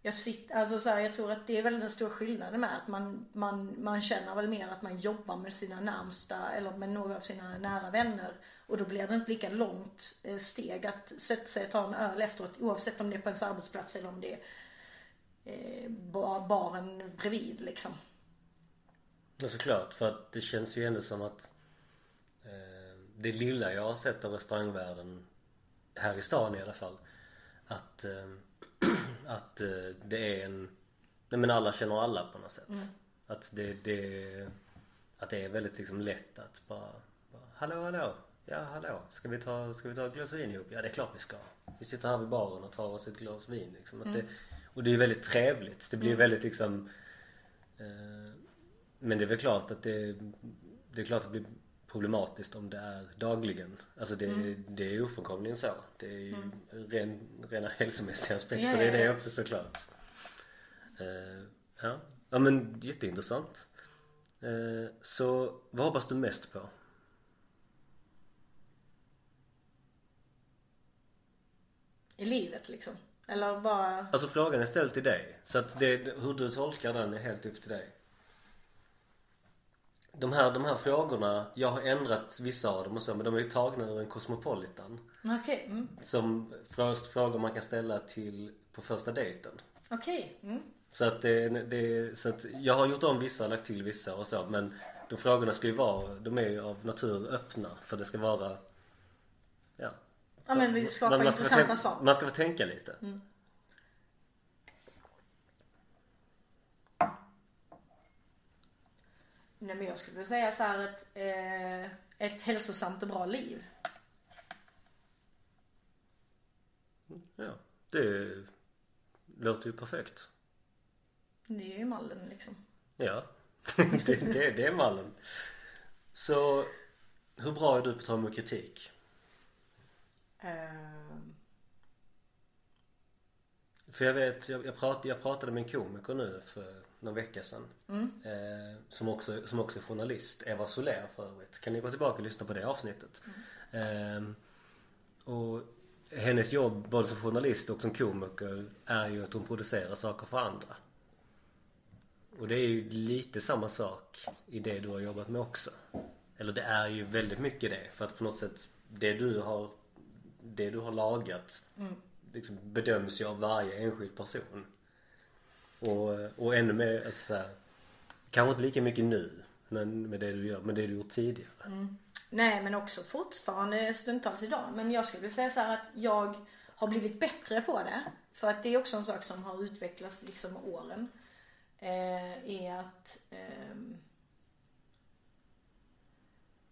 jag sitter, alltså så här, jag tror att det är väl den stora skillnaden med att man, man, man känner väl mer att man jobbar med sina närmsta eller med några av sina nära vänner. Och då blir det inte lika långt eh, steg att sätta sig och ta en öl efteråt oavsett om det är på ens arbetsplats eller om det är eh, baren bredvid liksom. Ja såklart för att det känns ju ändå som att eh, det lilla jag har sett av restaurangvärlden här i stan i alla fall att eh, att eh, det är en nej men alla känner alla på något sätt. Att det, det att det är väldigt liksom lätt att bara, bara hallå hallå ja hallå ska vi ta ska vi ta ett glas vin ihop? Ja det är klart vi ska. Vi sitter här vid baren och tar oss ett glas vin liksom. Att det, och det är väldigt trevligt. Det blir väldigt liksom eh, men det är väl klart att det, det är klart att det blir problematiskt om det är dagligen. Alltså det, det är ofrånkomligen så. Det är ju ren, rena hälsomässiga aspekter Ja, ja, i det ja. också såklart. Eh, ja. ja men jätteintressant. Eh, så vad hoppas du mest på? I livet liksom. Eller bara, Alltså frågan är ställd till dig. Så att det, hur du tolkar den är helt upp till dig. De här, de här frågorna, jag har ändrat vissa av dem och så men de är ju tagna ur en Cosmopolitan. okej, mm. Som först frågor man kan ställa till på första dejten. okej, mm. Så att det, det så att jag har gjort om vissa och lagt till vissa och så men de frågorna ska ju vara, de är ju av natur öppna för det ska vara Ja Ja men vi skapar intressanta svar. Man ska få tänka lite Nej men jag skulle vilja säga så här att eh, ett hälsosamt och bra liv. Ja Det låter ju perfekt Det är ju mallen liksom. Ja det, det, det är mallen Så hur bra är du på att ta emot kritik? Eh, För jag vet, jag, jag, prat, jag pratade med en komiker nu för någon vecka sedan. Eh, som, också, som också är journalist. Eva Soler för övrigt. Kan ni gå tillbaka och lyssna på det avsnittet. Eh, och hennes jobb både som journalist och som komiker är ju att hon producerar saker för andra. Och det är ju lite samma sak i det du har jobbat med också. Eller det är ju väldigt mycket det. För att på något sätt det du har det du har lagat Mm. liksom bedöms ju av varje enskild person. Och, och ännu mer alltså, så här, kanske inte lika mycket nu men med det du gör, men det du gjort tidigare. Mm. Nej men också fortfarande stundtals idag. Men jag skulle vilja säga så här att jag har blivit bättre på det. För att det är också en sak som har utvecklats liksom med åren. Eh, är att ehm, eh,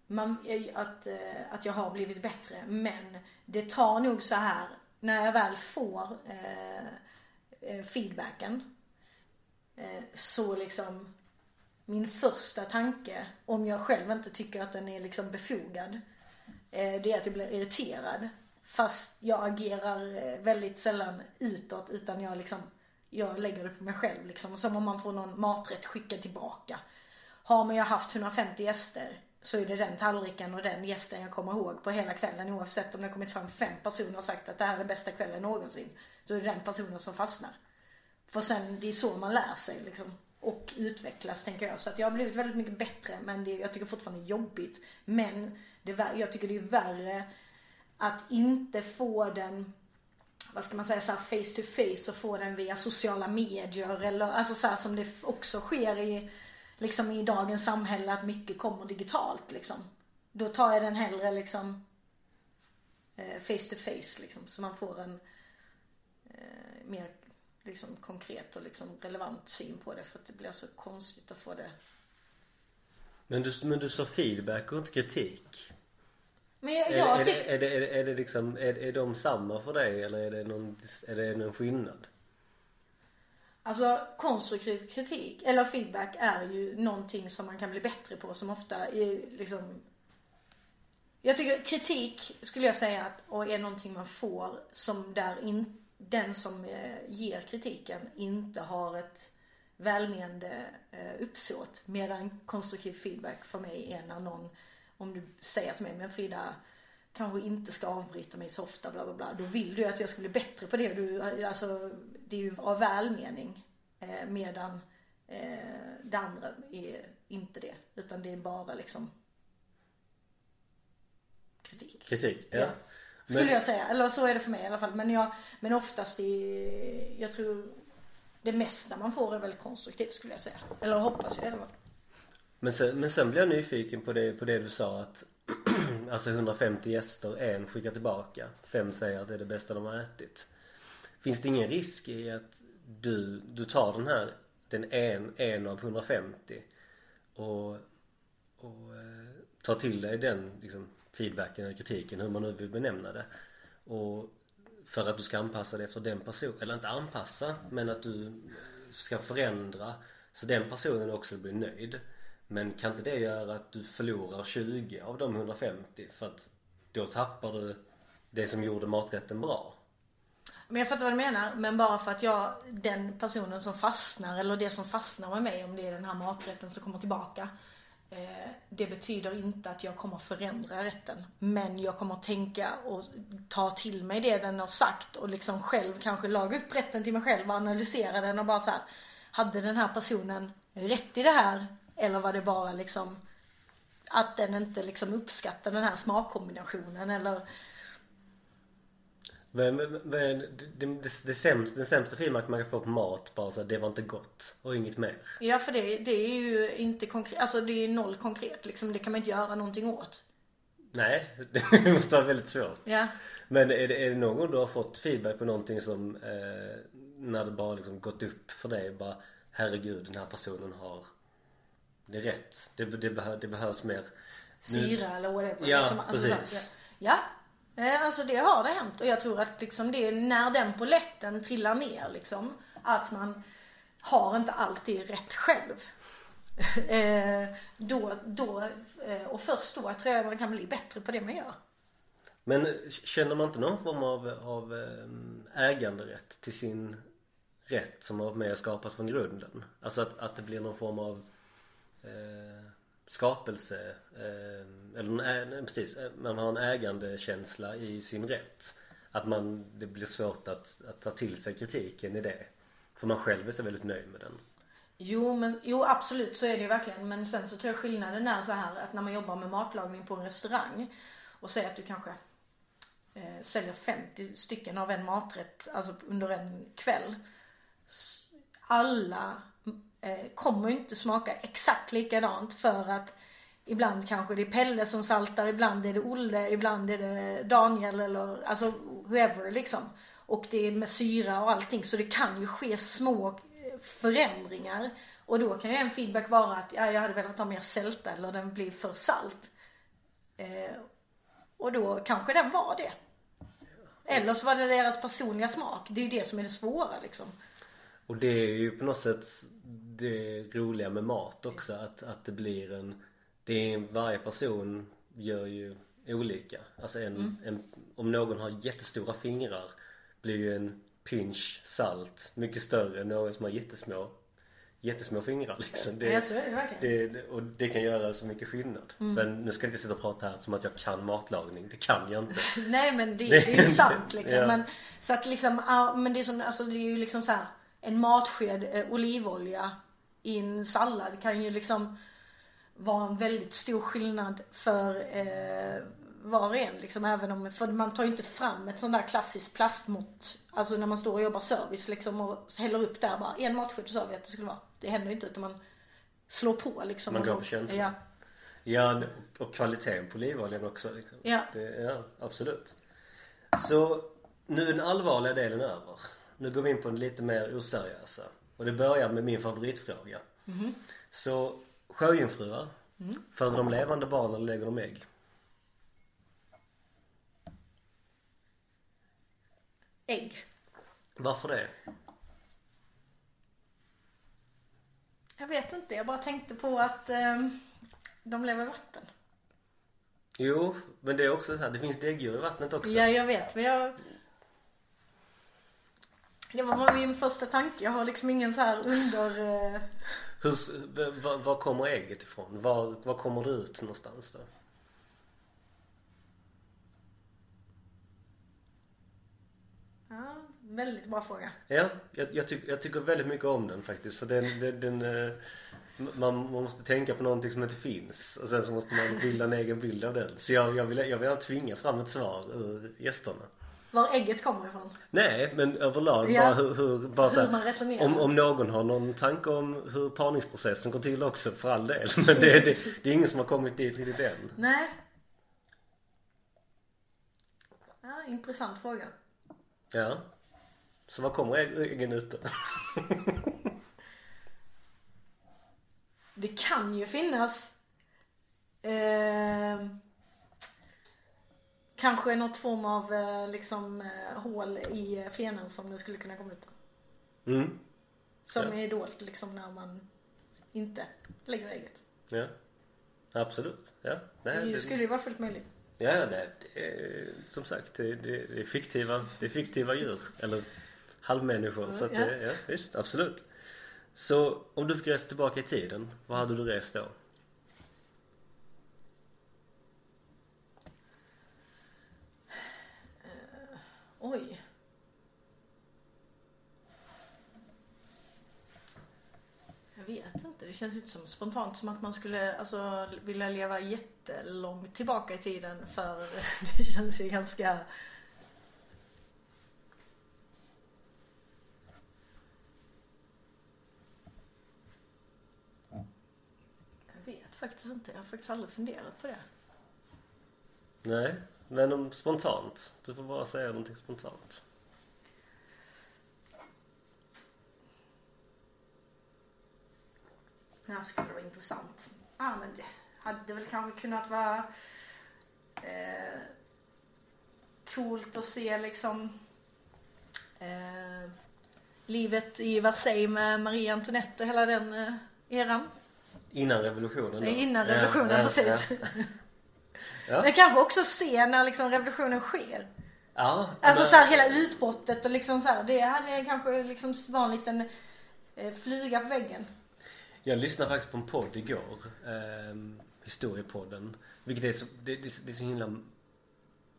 man, att, eh, att jag har blivit bättre. Men det tar nog så här när jag väl får eh, eh feedbacken. Eh, så liksom min första tanke, om jag själv inte tycker att den är liksom befogad, eh, det är att jag blir irriterad. Fast jag agerar eh, väldigt sällan utåt utan jag liksom, jag lägger det på mig själv liksom. Som om man får någon maträtt skickad tillbaka. Har man ju haft 150 gäster så är det den tallriken och den gästen jag kommer ihåg på hela kvällen oavsett om det har kommit fram fem personer och sagt att det här är bästa kvällen någonsin. Då är det den personen som fastnar. För sen, det är så man lär sig liksom. Och utvecklas tänker jag. Så att jag har blivit väldigt mycket bättre men det, jag tycker fortfarande det är jobbigt. Men det, jag tycker det är värre att inte få den vad ska man säga, så här face to face och få den via sociala medier eller alltså så här som det också sker i liksom i dagens samhälle att mycket kommer digitalt liksom. Då tar jag den hellre liksom face to face liksom så man får en eh, mer liksom konkret och liksom relevant syn på det för att det blir så konstigt att få det. Men du, men du sa feedback och inte kritik. Men jag, jag är, tycker är, det, är, det, är det liksom, är, är de samma för dig eller är det någon, är det någon skillnad? Alltså konstruktiv kritik eller feedback är ju någonting som man kan bli bättre på som ofta är liksom Jag tycker kritik skulle jag säga att och är någonting man får som där in, den som eh, ger kritiken inte har ett välmenande eh, uppsåt medan konstruktiv feedback för mig är när någon om du säger till mig men Frida kanske inte ska avbryta mig så ofta bla bla bla. Då vill du att jag ska bli bättre på det. Du, alltså, det är ju av välmening. Eh, medan eh, det andra är inte det. Utan det är bara liksom kritik. Kritik? Ja. Ja. Skulle Men- jag säga. Eller så är det för mig i alla fall. Men, jag, men oftast är, jag tror det mesta man får är väldigt konstruktivt skulle jag säga. Eller hoppas jag i alla fall. Men sen, men sen blir jag nyfiken på det, på det du sa att Alltså 150 gäster, en skickar tillbaka. Fem säger att det är det bästa de har ätit. Finns det ingen risk i att du, du tar den här, den en, en av 150 och, och eh, tar till dig den liksom, feedbacken eller kritiken, hur man nu vill benämna det. Och för att du ska anpassa dig efter den personen, eller inte anpassa, men att du ska förändra så den personen också blir nöjd. Men kan inte det göra att du förlorar 20 av de 150 för att då tappar du det som gjorde maträtten bra? Men jag fattar vad du menar. Men bara för att jag, den personen som fastnar eller det som fastnar med mig om det är den här maträtten som kommer tillbaka. Eh, det betyder inte att jag kommer förändra rätten. Men jag kommer tänka och ta till mig det den har sagt och liksom själv kanske laga upp rätten till mig själv och analysera den och bara så här. Hade den här personen rätt i det här? Eller var det bara liksom att den inte liksom uppskattar den här smakkombinationen eller men, men, men det, det, det sämsta, den sämsta feedback man kan få på mat bara så att det var inte gott och inget mer. Ja för det, det är ju inte konkret, alltså det är ju noll konkret liksom. Det kan man inte göra någonting åt. Nej, det måste vara väldigt svårt. Ja. Men är det, är det någon gång du har fått feedback på någonting som eh, när det bara liksom gått upp för dig bara herregud den här personen har det är rätt. Det, det, behö, det behövs mer. Syra eller whatever. Ja, liksom, alltså, så här, precis. ja. ja. Eh, alltså det har det hänt och jag tror att liksom det är när den poletten trillar ner liksom. Att man har inte alltid rätt själv. Eh, då, då, eh, och först då tror jag man kan bli bättre på det man gör. Men känner man inte någon form av, av äganderätt till sin rätt som har varit med och skapat från grunden? Alltså att, att det blir någon form av eh, skapelse eh, eller nej, precis, man har en ägandekänsla i sin rätt. att man, det blir svårt att, att ta till sig kritiken i det. För man själv är så väldigt nöjd med den. Jo, men, jo absolut så är det ju verkligen. Men sen så tror jag skillnaden är så här att när man jobbar med matlagning på en restaurang och säger att du kanske eh, säljer 50 stycken av en maträtt, alltså under en kväll. Alla Eh, kommer ju inte smaka exakt likadant för att ibland kanske det är Pelle som saltar, ibland är det Olle, ibland är det Daniel eller alltså whoever liksom. Och det är med syra och allting så det kan ju ske små eh, förändringar. Och då kan ju en feedback vara att ja, jag hade velat ha mer sälta eller den blir för salt. Eh, och då kanske den var det. Eller så var det deras personliga smak. Det är ju det som är det svåra liksom. Och det är ju på något sätt det roliga med mat också att, att det blir en det är, Varje person gör ju olika. Alltså en, en, om någon har jättestora fingrar blir ju en pinch salt mycket större än någon som har jättesmå jättesmå fingrar liksom. Ja, så är det verkligen. det, och det kan göra så mycket skillnad. Mm. Men nu ska jag inte sitta och prata här som att jag kan matlagning. Det kan jag inte. Nej men det, det är ju sant liksom. Ja. Men, så att liksom, ja, men det är som, alltså det är ju liksom så här en matsked eh, olivolja i en sallad kan ju liksom vara en väldigt stor skillnad för eh, var och en liksom. Även om, för man tar ju inte fram ett sånt där klassiskt plastmått. Alltså när man står och jobbar service liksom och häller upp där bara en matsked sa vi att det skulle vara. Det händer ju inte utan man slår på liksom. Man går på känsla. Ja. Ja och kvaliteten på olivoljan också. Liksom. Ja. Det, ja, absolut. Så nu är den allvarliga delen över. Nu går vi in på den lite mer oseriösa. Och det börjar med min favoritfråga. Så sjöjungfrur, föder de levande barn eller lägger de ägg? Ägg. Varför det? Jag vet inte, jag bara tänkte på att eh, de lever i vatten. Jo, men det är också så här, det finns däggdjur i vattnet också. Ja, jag vet, men jag... Det var min första tanke. Jag har liksom ingen så här under... Eh... Hur, var, var kommer ägget ifrån? Var, var kommer det ut någonstans då? Ja, väldigt bra fråga. Ja, jag, jag, tyck, jag tycker väldigt mycket om den faktiskt för den, den, den eh, man, man måste tänka på någonting som inte finns och sen så måste man bilda en egen bild av den. Så jag, jag vill, jag vill tvinga fram ett svar ur gästerna. Var ägget kommer ifrån. Nej, men överlag Ja. bara hur, hur, bara så Hur här, man resonerar. om, om någon har någon tanke om hur parningsprocessen går till också för all del. Men det, det, det är ingen som har kommit dit riktigt än. Nej. Ja, intressant fråga. Ja. Så var kommer ägg- äggen ut då? Det kan ju finnas eh, kanske något form av eh, liksom eh, hål i eh, fenan som det skulle kunna komma ut Mm. Som Ja. är dolt liksom när man inte lägger ägget. Ja. Absolut. Ja. Nej, Det skulle ju vara fullt möjligt. Ja, det, det är, som sagt det, det, det är fiktiva, det är fiktiva djur. Eller halvmänniskor. Så att Ja. det, ja visst, absolut. Så om du fick resa tillbaka i tiden, vad hade du rest då? Oj. Jag vet inte. Det känns inte som spontant som att man skulle alltså, vilja leva jättelångt tillbaka i tiden för det känns ju ganska Jag vet faktiskt inte. Jag har faktiskt aldrig funderat på det. Nej, men om spontant. Du får bara säga någonting spontant. Ja, skulle det vara intressant. Ja, men det hade väl kanske kunnat vara eh, coolt att se liksom eh, livet i Versailles med Marie Antoinette hela den eh, eran. Innan revolutionen då? Innan revolutionen, ja, precis. Ja, ja. Men kanske också se när liksom revolutionen sker. ja Alltså men- så här hela utbrottet och liksom så här, det hade kanske liksom var en liten eh, fluga på väggen. Jag lyssnade faktiskt på en podd igår. Eh, historiepodden. Vilket är så, det, det, det är så himla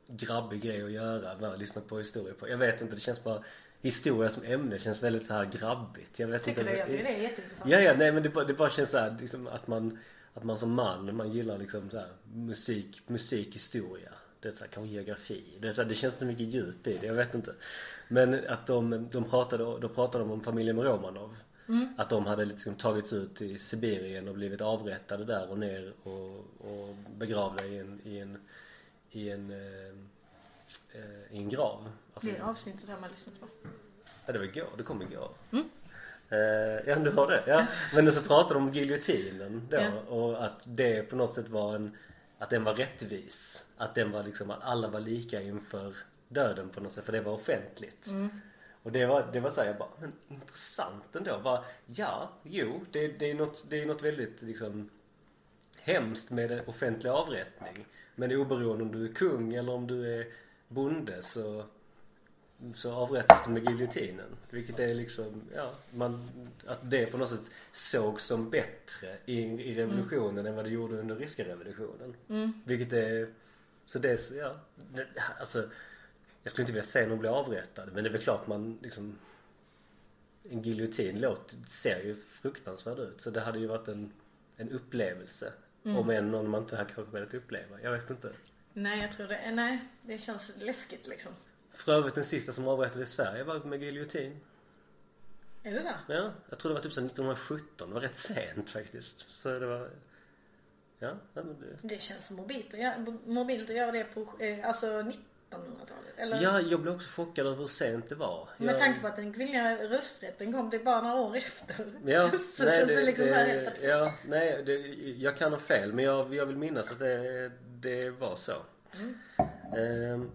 grabbig grej att göra med att lyssna på historia på. Jag vet inte, det känns bara Historia som ämne känns väldigt så här grabbigt. Jag vet Tycker inte. du? Jag tycker det är jätteintressant. Ja, ja, nej men det, bara- det bara känns så här, liksom, att man att man som man, man gillar liksom så här, musik, musikhistoria. Det är så här, kanske geografi. Det, är så här, det känns så mycket djup i det, jag vet inte. Men att de, de pratade, då pratade de om familjen Romanov. Att de hade liksom tagits ut i Sibirien och blivit avrättade där och ner och, och begravda i en, i en, i en, eh, eh, i en grav. Alltså, Det avsnittet har man lyssnat på. Ja det var igår, det kom igår. Eh, ja du har det, ja. Men så pratade de om giljotinen då Ja. och att det på något sätt var en, att den var rättvis. Att den var liksom, att alla var lika inför döden på något sätt för det var offentligt. Och det var, det var såhär, jag bara, men intressant ändå. Bara, ja, jo, det, det är något, det är något väldigt liksom hemskt med en offentlig avrättning. Men oberoende om du är kung eller om du är bonde så så avrättas du med giljotinen. Vilket är liksom, ja, man, att det på något sätt såg som bättre i, i revolutionen än vad det gjorde under ryska revolutionen. Vilket är, så det är, ja, det, alltså jag skulle inte vilja se någon bli avrättad men det är väl klart man liksom en giljotin låt, ser ju fruktansvärd ut så det hade ju varit en, en upplevelse. Om än någon man inte hade kanske velat uppleva. Jag vet inte. Nej, jag tror det. Nej, det känns läskigt liksom. För övrigt den sista som avrättades i Sverige var med giljotin. Är det så? Ja, jag tror det var typ så 1917. Det var rätt sent faktiskt. Så det var... Ja, nej, men det... Det känns mobilt att göra, mobilt att göra det på eh, alltså 1900-talet. Eller? Ja, jag blev också chockad över hur sent det var. Med jag... tanke på att den kvinnliga rösträtten kom till bara några år efter. Ja, så känns det, liksom så här helt absurt. Ja, nej, det, jag kan ha fel men jag, jag vill minnas att det, det var så. Mm. Ehm,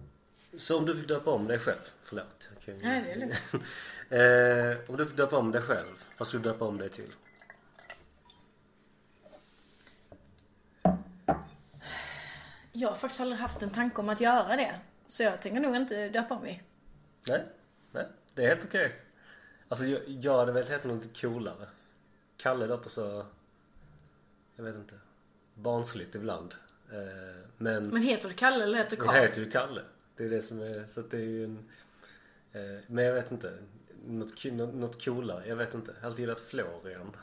så om du fick döpa om dig själv, förlåt. jag ju- Nej, det är lugnt. Ehm, om du fick döpa om dig själv, vad skulle du döpa om dig till? Jag har faktiskt aldrig haft en tanke om att göra det. Så jag tänker nog inte döpa om mig. Nej, nej, det är helt okej. Alltså jag, jag hade velat heta något lite coolare. Kalle låter så, jag vet inte, barnsligt ibland. Eh, men Men heter du Kalle eller heter jag Karl? heter ju Kalle. Det är det som är, så att det är ju en, eh, men jag vet inte, något, något, något coolare, jag vet inte. Jag har alltid gillat Florian.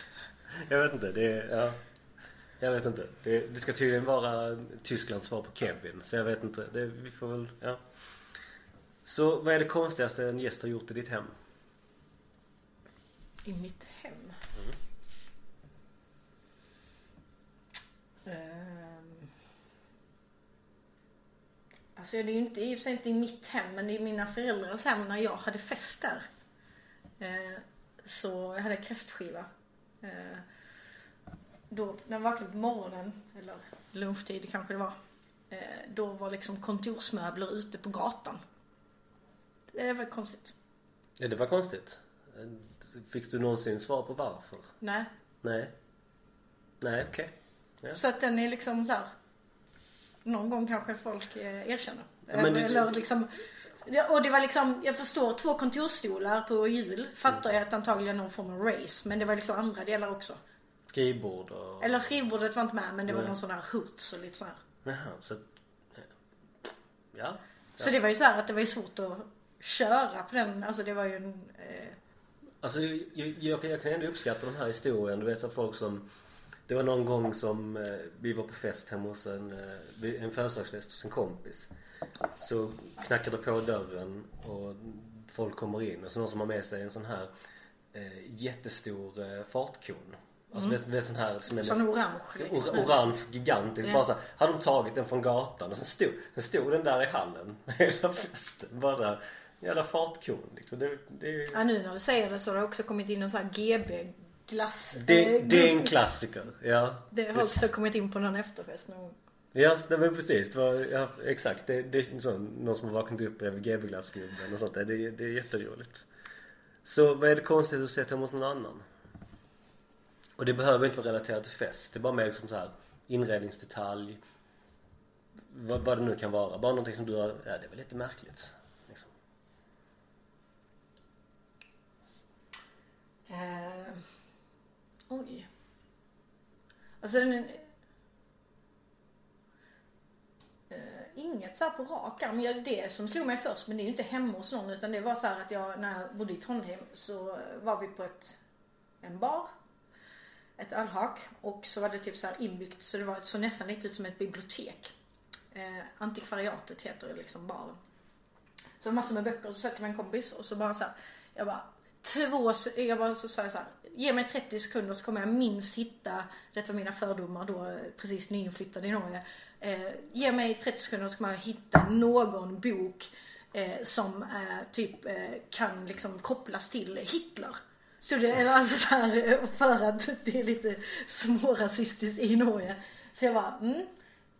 jag vet inte, det är, ja. Jag vet inte. Det, det ska tydligen vara Tysklands svar på Kevin. Så jag vet inte. Det, vi får väl, ja. Så vad är det konstigaste en gäst har gjort i ditt hem? I mitt hem? Ehm. Alltså det är ju inte, i och för sig inte i mitt hem men i mina föräldrars hem när jag hade fest där. Eh, så jag hade kräftskiva. Eh, då, när jag vaknade på morgonen, eller lunchtid kanske det var. Eh, då var liksom kontorsmöbler ute på gatan. Det var konstigt. Ja, det var konstigt. Fick du någonsin svar på varför? Nej. Nej. Nej, okej. Ja. Så att den är liksom så här. Någon gång kanske folk eh, erkänner. Ja, men det- Eller liksom Ja, och det var liksom, jag förstår två kontorsstolar på hjul fattar jag att antagligen någon form av race. Men det var liksom andra delar också. Skrivbord och... Eller skrivbordet var inte med men det var Nej. någon sån här hoots och lite så här. Jaha, så... Ja. Så det var ju så här att det var ju svårt att köra på den, alltså det var ju en eh, Alltså jag, jag, jag, kan- ändå uppskatta den här historien. Du vet så att folk som Det var någon gång som eh, vi var på fest hemma hos en, eh, en födelsedagsfest hos en kompis. Så knackade det på dörren och folk kommer in och så någon som har med sig en sån här eh, jättestor eh, fartkon. Alltså mm. vet, sån här som är sån orange liksom. Or- orange gigantisk. Ja. Bara så här, hade de tagit den från gatan och sen stod, sen stod den där i hallen hela festen. Bara där, jävla fartkon liksom. Det, det, Ja nu när du säger det så har det också kommit in en sån här GB glass. det, eh, det är en klassiker. Ja. Det har också kommit in på någon efterfest någon gång. Ja, det var precis. Det var, ja, exakt. Det, det är sån, någon som har vaknat upp bredvid GB-glassgubben och sånt där. Det, det är jätteroligt. Så vad är det konstigt att sett hemma hos någon annan? Och det behöver inte vara relaterat till fest. Det är bara mer liksom så här inredningsdetalj. Vad, vad det nu kan vara. Bara någonting som du har, ja det är väl lite märkligt. Liksom. Eh, oj. Alltså den... Uh, inget såhär så här på rak arm. Ja, Det som slog mig först, men det är ju inte hemma hos någon utan det var så här att jag, när jag bodde i Trondheim så eh, var vi på ett, en bar. Ett ölhak och så var det typ så här inbyggt så det var, så nästan lite ut som ett bibliotek. Uh, antikvariatet heter det liksom baren. Så massor med böcker och så satt jag med en kompis och så bara så här, jag bara två, jag bara så sa jag så här, ge mig 30 sekunder så kommer jag minst hitta, detta var mina fördomar då, eh, precis nyinflyttad i Norge. Eh, ge mig 30 sekunder så kommer jag hitta någon bok eh, som eh, typ eh, kan liksom kopplas till Hitler. Så det, eller alltså så här, eh, för att det är lite smårasistiskt i Norge. Så jag bara, mm.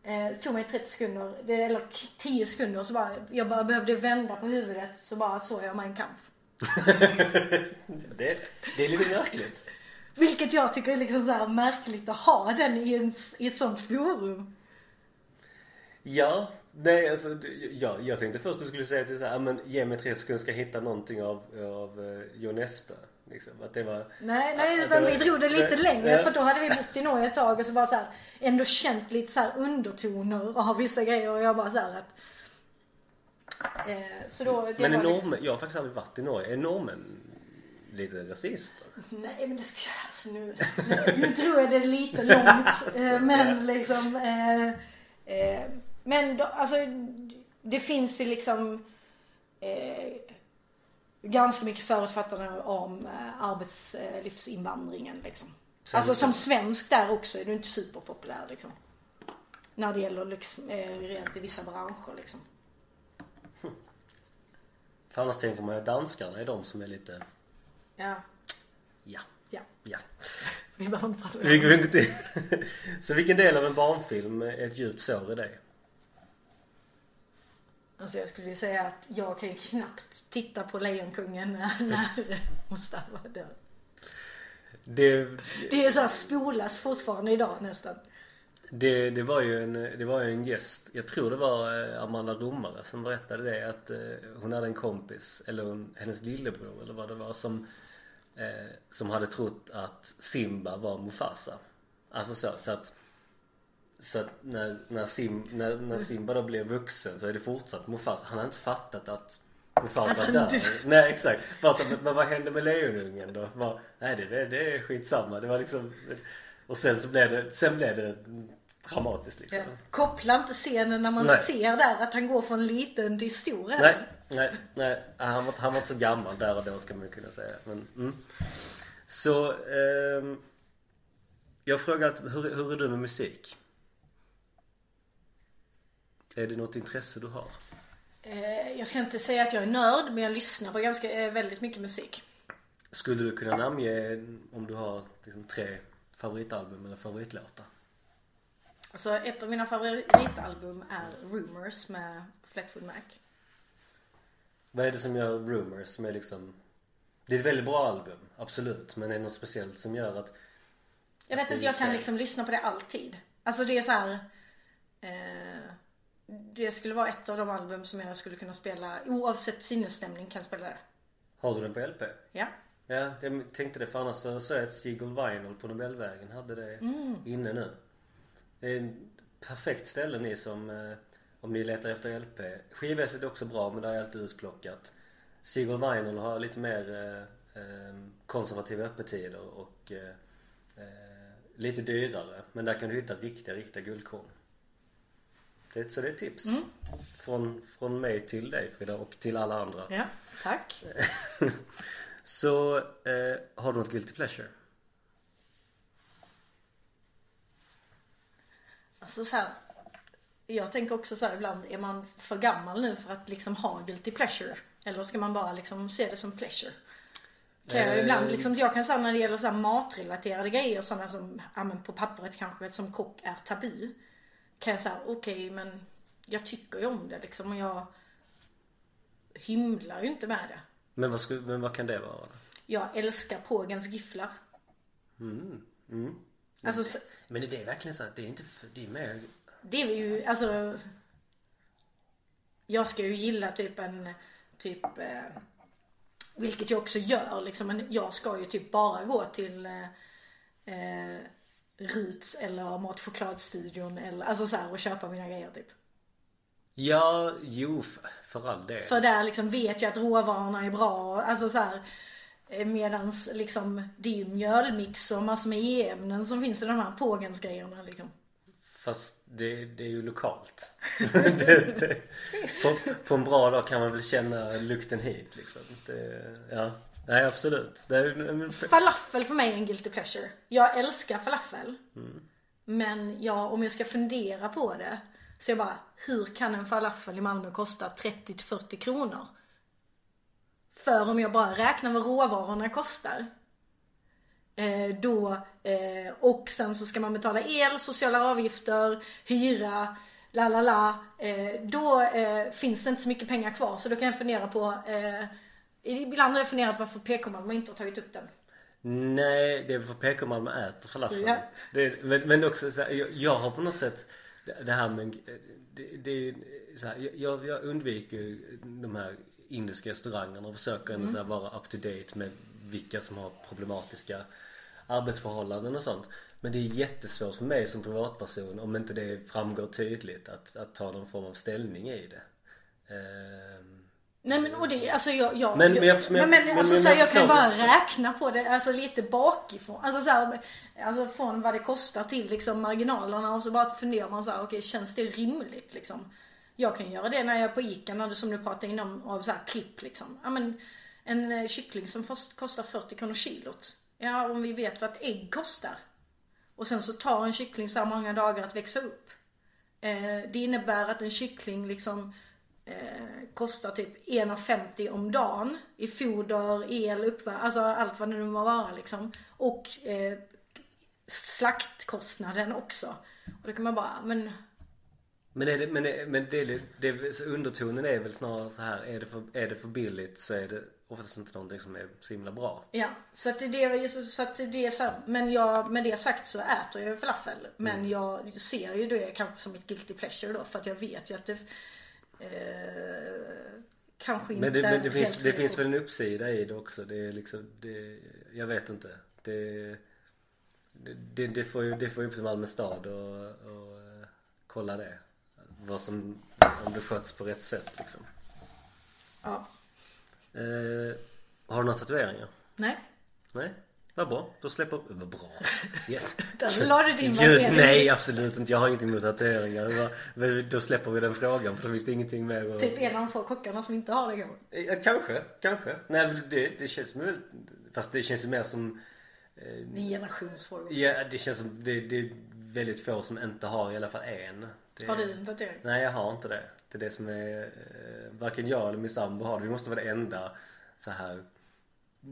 Eh, det tog mig 30 sekunder, eller 10 sekunder så bara, jag bara behövde vända på huvudet så bara såg jag Mein Kampf. det, det är lite märkligt. Vilket jag tycker är liksom så här märkligt att ha den i, en, i ett sånt forum. Ja, nej alltså ja, jag tänkte först du skulle säga att du så här, "Ja, men ge mig tre sekunder ska hitta någonting av, av uh, Jon Espe. Liksom, att det var Nej, nej Ja, utan det vi var- drog det lite nej, längre ja. för då hade vi bott i Norge ett tag och så bara så här ändå känt lite så undertoner av vissa grejer och jag bara så här att eh, så då, det Men är liksom, jag har faktiskt aldrig varit i Norge. Är normen lite rasister? Nej men det ska alltså nu, nu, nu tror jag det är lite långt eh, men liksom eh, eh, Men då, alltså det finns ju liksom eh, ganska mycket förutfattande om eh, arbetslivsinvandringen liksom. Sen- Alltså som svensk där också är du inte superpopulär liksom. När det gäller liksom, rent i vissa branscher liksom. För annars tänker man att danskarna är de som är lite, Ja, ja, ja. ja. Vi behöver inte prata mer om till. Så vilken del av en barnfilm är ett djupt sår i dig? Alltså jag skulle ju säga att jag kan ju knappt titta på Lejonkungen när, när Mustafa dör. Det, Det är så här spolas fortfarande idag nästan. Det, det var ju en, det var ju en gäst, jag tror det var eh, Amanda Romare som berättade det att eh, hon hade en kompis, eller hon, hennes lillebror eller vad det var som eh, som hade trott att Simba var Mufasa. Alltså så, så att så att när, när, Sim, när, när Simba då blev vuxen så är det fortsatt Mufasa. Han har inte fattat att Mufasa han dör. dör. Nej exakt. Bara så, men, men vad hände med lejonungen då? Bara, nej det, det, det är skitsamma. Det var liksom Och sen så blev det, sen blev det dramatiskt liksom. Ja. Koppla inte scenen när man Nej. ser där att han går från liten till stor Nej, nej, nej. Han var, han var inte så gammal där och då ska man kunna säga. Men, mm. Så, ehm, jag har frågat hur, hur är du med musik? Är det något intresse du har? Eh, jag ska inte säga att jag är nörd men jag lyssnar på ganska, eh, väldigt mycket musik. Skulle du kunna namnge om du har liksom tre favoritalbum eller favoritlåtar? Alltså ett av mina favoritalbum är Rumors med Fleetwood Mac. Vad är det som gör Rumors som är liksom Det är ett väldigt bra album, absolut. Men är det något speciellt som gör att Jag vet Att inte, jag kan liksom lyssna på det alltid. Alltså det är så här. Eh, det skulle vara ett av de album som jag skulle kunna spela oavsett sinnesstämning kan jag spela det. Har du den på LP? Ja. Ja, jag tänkte det för annars så såg jag att Seagull Vinyl på Nobelvägen hade det inne nu. Det är en perfekt ställe ni som, eh, om ni letar efter LP. Skivväset är också bra men det är alltid utplockat. Seagull Vinyl har lite mer eh, eh, konservativa öppettider och eh, lite dyrare. Men där kan du hitta riktiga, riktiga guldkorn. Det, så det är ett tips. Från, från mig till dig Frida och till alla andra. Ja, tack. Så, eh, har du något guilty pleasure? Alltså så här. Jag tänker också så här ibland, är man för gammal nu för att liksom ha guilty pleasure? Eller ska man bara liksom se det som pleasure? Kan jag Eh. ibland liksom, jag kan säga när det gäller så här matrelaterade grejer, sådana som, ja men på pappret kanske som kock är tabu. Kan jag säga, okej men jag tycker ju om det liksom och jag hymlar ju inte med det. Men vad, skulle, men vad kan det vara? Jag älskar pågens gifflar. Mm. Mm. Alltså så- Men är det verkligen så att det är inte, för- det är mer Det är ju, alltså. Jag ska ju gilla typ en, typ, eh, vilket jag också gör liksom. Men jag ska ju typ bara gå till eh, eh, Ruts eller Mat och chokladstudion eller, alltså så här och köpa mina grejer typ. Ja, jo för all del. För där liksom vet jag att råvarorna är bra. Alltså så här. eh, Medans liksom det är ju mjölmix och massor med e-ämnen som finns i de här pågensgrejerna liksom. Fast det, det är ju lokalt. det, det, på, på en bra dag kan man väl känna lukten hit liksom. Ja, nej absolut. Är- Falafel för mig är en guilty pleasure. Jag älskar falafel. Men jag, om jag ska fundera på det. Så jag bara, hur kan en falafel i Malmö kosta 30 till 40 kronor? För om jag bara räknar vad råvarorna kostar. Eh, då, eh, och sen så ska man betala el, sociala avgifter, hyra, la la la. Eh, då eh, finns det inte så mycket pengar kvar. Så då kan jag fundera på, eh, ibland har jag funderat varför PK Malmö inte har tagit upp den. Nej, det är för PK Malmö äter falafel. Ja. Det, men, men också så här, jag, jag har på något sätt det, det här med det, det är så här, jag, jag undviker de här indiska restaurangerna och försöker ändå så här vara up to date med vilka som har problematiska arbetsförhållanden och sånt. Men det är jättesvårt för mig som privatperson om inte det framgår tydligt att, att ta någon form av ställning i det. Ehm, Nej men och det, alltså jag, jag Men- jag, men jag- men- alltså men så här, jag kan bara räkna på det, alltså lite bakifrån. Alltså så här, alltså från vad det kostar till liksom marginalerna och så bara funderar man så här, okej känns det rimligt liksom? Jag kan göra det när jag är på Ica, när du, som du pratade innan av så här klipp liksom. Ja men en eh, kyckling som först kostar 40 kronor kilot. Ja om vi vet vad ett ägg kostar. Och sen så tar en kyckling så här många dagar att växa upp. Eh, det innebär att en kyckling liksom eh, kostar typ 1,50 om dagen i foder, el, uppvärmning, alltså allt vad det nu må vara liksom. Och eh, slaktkostnaden också. Och då kan man bara, men Men, är det, men, det, men det, det, det, så undertonen är väl snarare så här är det, för, är det för billigt så är det oftast inte någonting som är så himla bra. ja. Så att det är så, att det är så här, men jag, med det sagt så äter jag falafel. Men jag ser ju det kanske som ett guilty pleasure då för att jag vet ju att det eh, kanske inte Men det, men det, finns, det finns väl en uppsida i det också. Det är liksom, det, jag vet inte. Det, det, det, det får ju, det får ju upp till Malmö stad och, och eh, kolla det. Vad som, om det sköts på rätt sätt liksom. Ja. Eh, har du några tatueringar? Nej. Nej? Vad bra. Då släpper... Vad bra. Yes. Där la du din Gud, nej absolut inte. Jag har ingenting emot tatueringar. Då släpper vi den frågan för då finns det ingenting mer att... Typ en av de få kockarna som inte har det kanske. Ja, kanske, kanske. Nej det, det känns väl... Fast det känns ju mer som... Eh, en generationsfråga. ja det känns som det, det är väldigt få som inte har i alla fall en. Det, Har du en tatuering? Nej jag har inte det. Det är det som är... Eh, varken jag eller min sambo har det. Vi måste vara det enda så här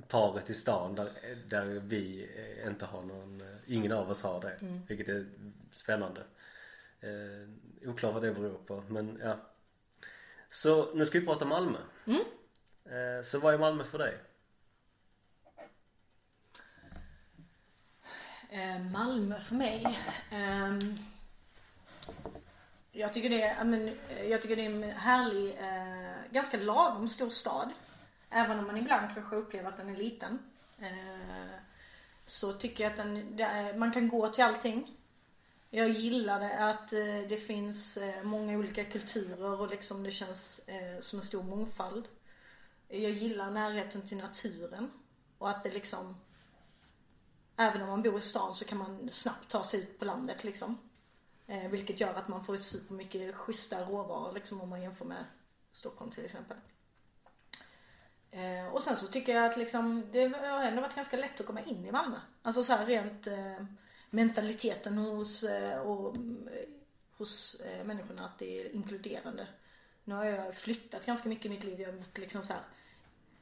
paret i stan där, där vi eh, inte har någon, eh, ingen av oss har det. Vilket är spännande. Eh, oklart vad det beror på men ja. Så nu ska vi prata Malmö. Eh, så vad är Malmö för dig? Eh, Malmö för mig. ehm, jag tycker det är, men, jag tycker det är en härlig, ganska lagom stor stad. Även om man ibland kanske upplever att den är liten. Eh, så tycker jag att den, man kan gå till allting. Jag gillar att eh, det finns eh, många olika kulturer och liksom det känns som en stor mångfald. Jag gillar närheten till naturen. Och att det liksom Även om man bor i stan så kan man snabbt ta sig ut på landet liksom. Eh, vilket gör att man får supermycket schyssta råvaror liksom om man jämför med Stockholm till exempel. Eh, och sen så tycker jag att liksom det har ändå varit ganska lätt att komma in i Malmö. Alltså så här rent eh, mentaliteten hos, eh, och, eh, hos eh, människorna att det är inkluderande. Nu har jag flyttat ganska mycket i mitt liv. Jag har bott liksom så här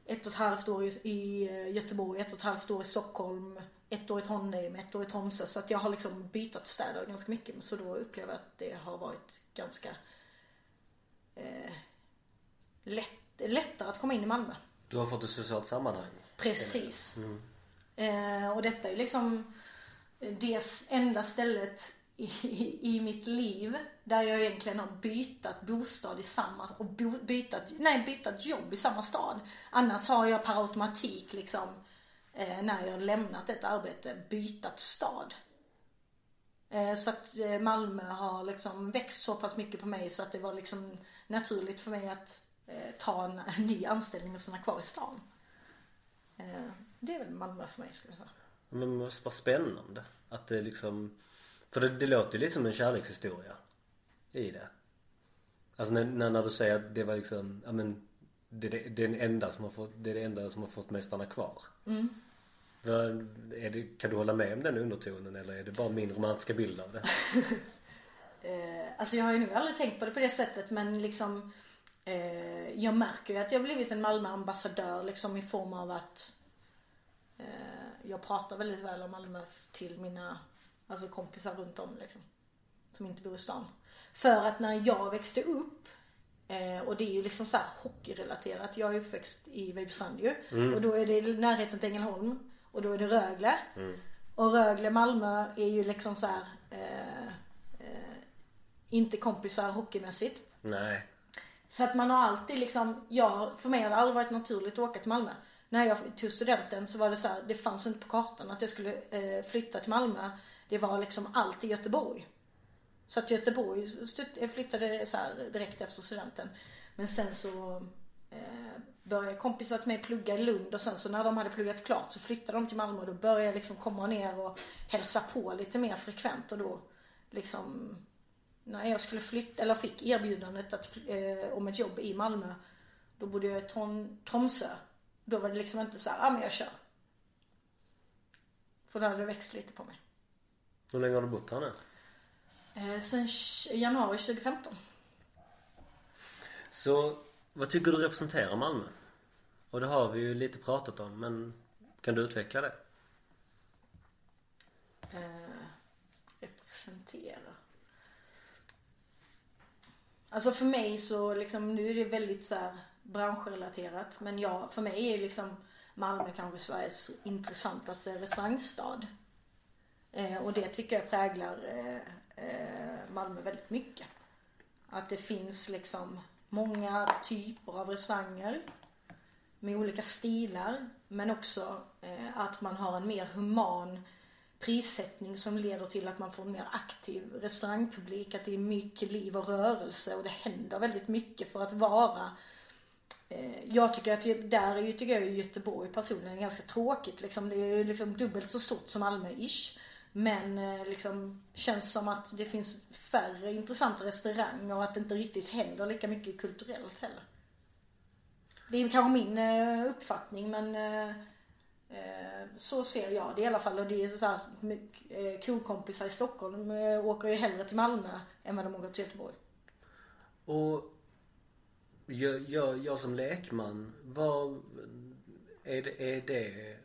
ett och ett halvt år i, eh, Göteborg, ett och ett halvt år i Stockholm, ett år i Trondheim, ett år i Tromsö. Så att jag har liksom bytt städer ganska mycket. Så då upplever jag att det har varit ganska eh, lätt, lättare att komma in i Malmö. Du har fått ett socialt sammanhang. Precis. Eh, och detta är liksom det enda stället i, i, mitt liv där jag egentligen har bytat bostad i samma, och bo, bytat, nej bytat jobb i samma stad. Annars har jag per automatik liksom, eh, när jag har lämnat ett arbete, bytat stad. Eh, så att eh, Malmö har liksom växt så pass mycket på mig så att det var liksom naturligt för mig att ta en, en ny anställning och stanna kvar i stan. Eh, det är väl Malmö för mig skulle jag säga. Men vad spännande. Att det liksom För det, det låter ju lite som en kärlekshistoria I det Alltså när, när, när du säger att det var liksom, ja men det, det, det är den enda som har fått, det är det enda som har fått mig stanna kvar. Mm. Vad, är det, kan du hålla med om den undertonen eller är det bara min romantiska bild av det? Eh, alltså jag har ju nog aldrig tänkt på det på det sättet men liksom eh, Jag märker ju att jag blivit en Malmö ambassadör liksom i form av att eh, Jag pratar väldigt väl om Malmö till mina Alltså kompisar runt om liksom. Som inte bor i stan. För att när jag växte upp eh, och det är ju liksom så här hockeyrelaterat. Jag är uppväxt i Vejbystrand ju. Och då är det i närheten till Ängelholm. Och då är det Rögle. Och Rögle, Malmö är ju liksom så här, eh, eh, inte kompisar hockeymässigt. Nej. Så att man har alltid liksom, jag, för mig har det aldrig varit naturligt att åka till Malmö. När jag tog studenten så var det så här, det fanns inte på kartan att jag skulle eh, flytta till Malmö. Det var liksom alltid Göteborg. Så att Göteborg jag flyttade så här direkt efter studenten. Men sen så eh, började kompisar till mig plugga i Lund och sen så när de hade pluggat klart så flyttade de till Malmö och då började jag liksom komma ner och hälsa på lite mer frekvent och då liksom när jag skulle flytta, eller fick erbjudandet att, eh, om ett jobb i Malmö. Då bodde jag i Trom, Tromsö. Då var det liksom inte så här, ah, men jag kör. För då hade det växt lite på mig. Hur länge har du bott här nu? Eh, sen januari 2015. Så vad tycker du representerar Malmö? Och det har vi ju lite pratat om men kan du utveckla det? Eh, representera. Alltså för mig så liksom, nu är det väldigt så här branschrelaterat. Men jag, för mig är liksom Malmö kanske Sveriges intressantaste restaurangstad. Eh, och det tycker jag präglar eh, eh, Malmö väldigt mycket. Att det finns liksom många typer av restauranger med olika stilar. Men också eh, att man har en mer human prissättning som leder till att man får en mer aktiv restaurangpublik. Att det är mycket liv och rörelse och det händer väldigt mycket för att vara eh, jag tycker att där är ju, tycker jag Göteborg personligen är ganska tråkigt liksom. Det är ju liksom dubbelt så stort som Malmö-ish. Men eh, liksom känns som att det finns färre intressanta restauranger och att det inte riktigt händer lika mycket kulturellt heller. Det är kanske min eh, uppfattning men Eh, så ser jag det i alla fall. Och det är så här, eh, krogkompisar i Stockholm eh, åker ju hellre till Malmö än vad de åker till Göteborg. Och jag, jag, jag som lekman, vad är det, är det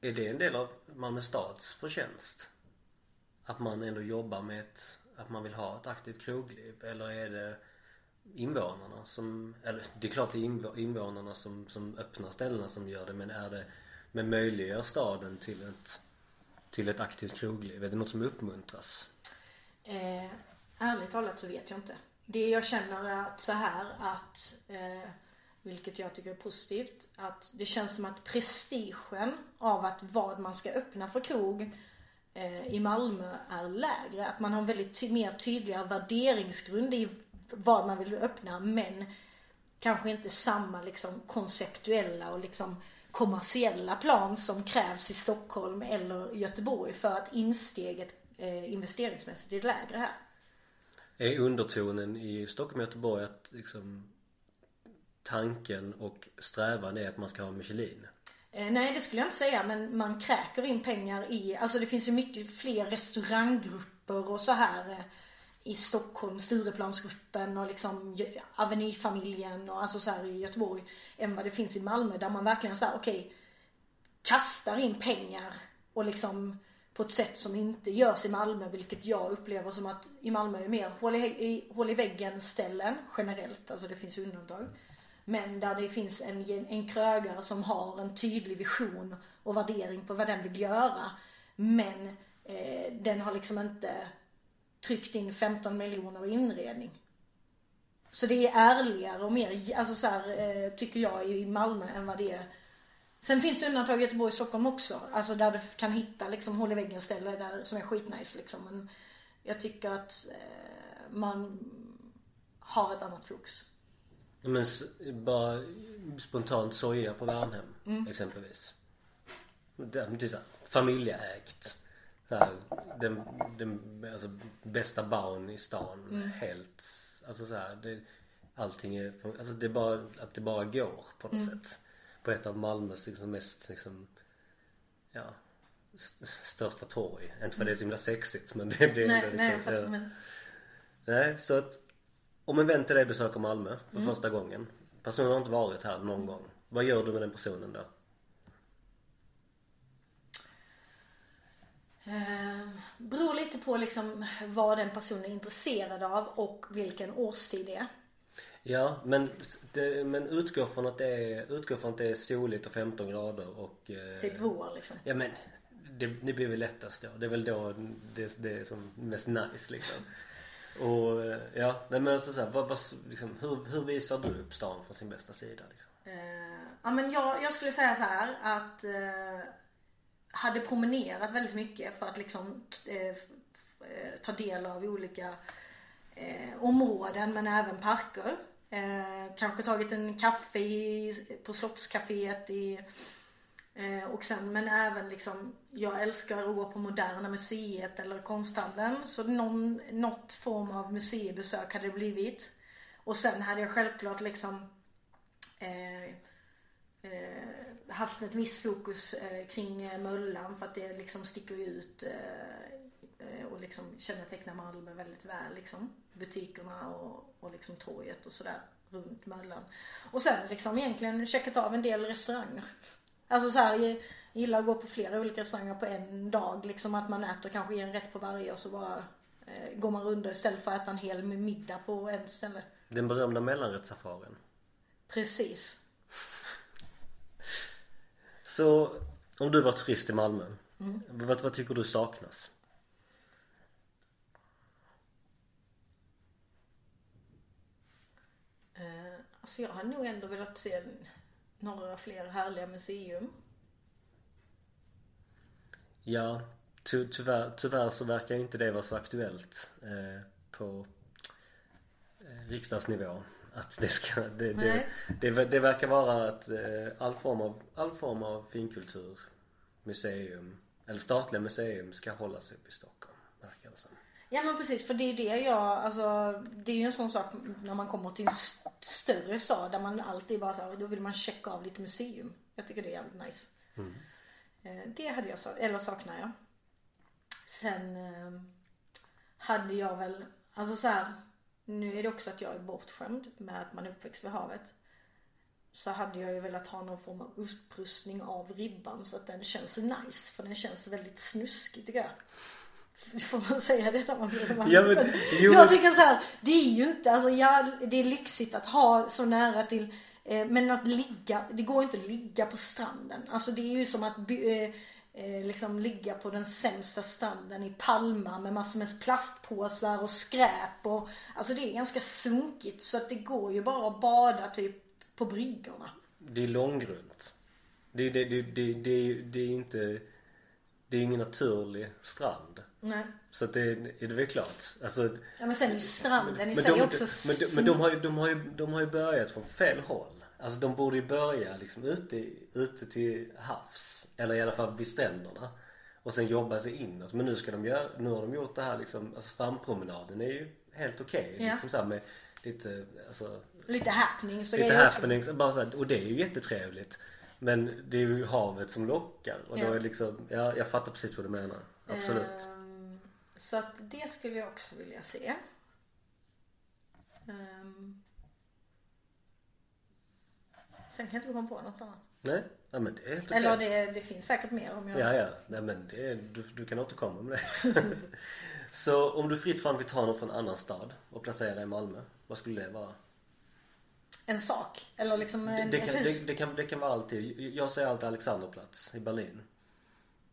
är det en del av Malmö stads förtjänst? Att man ändå jobbar med ett, att man vill ha ett aktivt krogliv eller är det invånarna som, eller det är klart det är invånarna som, som öppnar ställena som gör det men är det, men möjliggör staden till ett, till ett aktivt krogliv? Är det något som uppmuntras? Eh, ärligt talat så vet jag inte. Det jag känner är att så här att, eh, vilket jag tycker är positivt, att det känns som att prestigen av att vad man ska öppna för krog eh, i Malmö är lägre. Att man har en väldigt ty- mer tydligare värderingsgrund i vad man vill öppna men kanske inte samma liksom konceptuella och liksom kommersiella plan som krävs i Stockholm eller Göteborg för att insteget eh, investeringsmässigt är lägre här. Är undertonen i Stockholm och Göteborg att liksom tanken och strävan är att man ska ha Michelin? Eh, nej det skulle jag inte säga men man kräker in pengar i, alltså det finns ju mycket fler restauranggrupper och så här eh, i Stockholm, Stureplansgruppen och liksom Avenyfamiljen och alltså så här i Göteborg än vad det finns i Malmö där man verkligen säger okej kastar in pengar och liksom på ett sätt som inte görs i Malmö vilket jag upplever som att i Malmö är mer hål i, i, hål i väggen ställen generellt, alltså det finns ju undantag. Men där det finns en, en krögare som har en tydlig vision och värdering på vad den vill göra. Men eh, den har liksom inte tryckt in 15 miljoner i inredning. Så det är ärligare och mer, alltså så här, eh, tycker jag i Malmö än vad det är Sen finns det undantag i Göteborg och Stockholm också. Alltså där du kan hitta liksom hål i väggen ställe där, som är skitnice liksom. Men jag tycker att eh, man har ett annat fokus. Men bara spontant soja på Värnhem exempelvis. Det, är familjeägt. Här, den, den alltså, bästa barn i stan. Helt, alltså så här, det, allting är, alltså det är bara, att det bara går på något sätt. På ett av Malmös liksom mest liksom, ja, st- största torg. Inte för det är så himla sexigt men det, det är nej, ändå nej, jag liksom, fattar. ja. Men, Nej, så att om en vän till dig besöker Malmö för första gången. Personen har inte varit här någon gång. Vad gör du med den personen då? Eh, beror lite på liksom vad den personen är intresserad av och vilken årstid det är. Ja, men, det, men utgå från att det är, utgå från att det är soligt och 15 grader och... Eh, Typ vår liksom. Ja men, det, det blir väl lättast då. Det är väl då det, det är som mest nice liksom. Och eh, ja, nej men alltså så här, vad, vad, liksom, hur, hur visar du upp stan från sin bästa sida liksom? Eh, ja men jag, jag skulle säga så här att eh, hade promenerat väldigt mycket för att liksom eh, eh, ta del av olika eh, områden men även parker. Eh, kanske tagit en kaffe i, på Slottscaféet i eh, och sen men även liksom jag älskar att gå på Moderna Museet eller konsthandeln så någon, något form av museibesök hade det blivit. Och sen hade jag självklart liksom eh, eh, haft ett visst fokus eh, kring eh, Möllan för att det liksom sticker ut eh, och liksom kännetecknar Malmö väldigt väl liksom. Butikerna och, och liksom torget och sådär runt Möllan. Och sen liksom egentligen checkat av en del restauranger. Alltså så här, jag gillar att gå på flera olika restauranger på en dag liksom att man äter kanske en rätt på varje och så bara eh, går man runt istället för att äta en hel middag på en ställe. Den berömda mellanrättssafarin. Precis. Så om du var turist i Malmö. Vad, vad tycker du saknas? Eh, alltså jag hade nog ändå velat se några fler härliga museum. Ja, ty, tyvärr, tyvärr så verkar inte det vara så aktuellt eh, på eh, riksdagsnivå. Att det ska, det, det, det, det verkar vara att eh, all form av, all form av finkultur, museum, eller statliga museum ska hållas upp i Stockholm. Verkar det som. Ja men precis för det är det jag, alltså det är ju en sån sak när man kommer till en st- större stad där man alltid bara så här, då vill man checka av lite museum. Jag tycker det är jävligt nice. Eh, Det hade jag, eller saknar jag. Sen eh, hade jag väl, alltså så här, nu är det också att jag är bortskämd med att man är uppväxt vid havet. Så hade jag ju velat ha någon form av upprustning av ribban så att den känns nice. För den känns väldigt snuskig tycker jag. Får man säga det när man blir man Ja, men- jo, Jag tycker så här, det är ju inte, alltså ja, det är lyxigt att ha så nära till eh, men att ligga, det går inte att ligga på stranden. Alltså det är ju som att by, eh, eh, liksom ligga på den sämsta stranden i Palma med massor med plastpåsar och skräp och alltså det är ganska sunkigt så att det går ju bara att bada typ på bryggorna. Det är långgrunt. Det, det, det, det, det, det är inte, det är ingen naturlig strand. Nej. Så att det är det väl klart. Alltså, Ja men sen är ju stranden i sig också men, de, men de, har ju, de, har ju, de har ju börjat från fel håll. Alltså de borde ju börja liksom ute, ute till havs. Eller i alla fall vid stränderna. Och sen jobba sig inåt. Men nu ska de göra, nu har de gjort det här liksom, alltså strandpromenaden är ju helt okej. Ja. Liksom så med lite, alltså lite happenings och Lite också. happenings, bara så här, och det är ju jättetrevligt. Men det är ju havet som lockar och då Ja. är liksom, ja jag fattar precis vad du menar. Absolut. Ehm, så att det skulle jag också vilja se. Ehm, sen kan jag inte komma på något annat. Nej, ja, men det är helt okej. Eller det, det finns säkert mer om jag... Ja, ja. Nej men det du, du kan återkomma med det. så om du fritt fan vill ta någon från en annan stad och placera i Malmö, vad skulle det vara? En sak. Eller liksom Det, en, det, ett kan, hus. det, det, kan, det kan vara alltid, jag säger alltid Alexanderplatz i Berlin.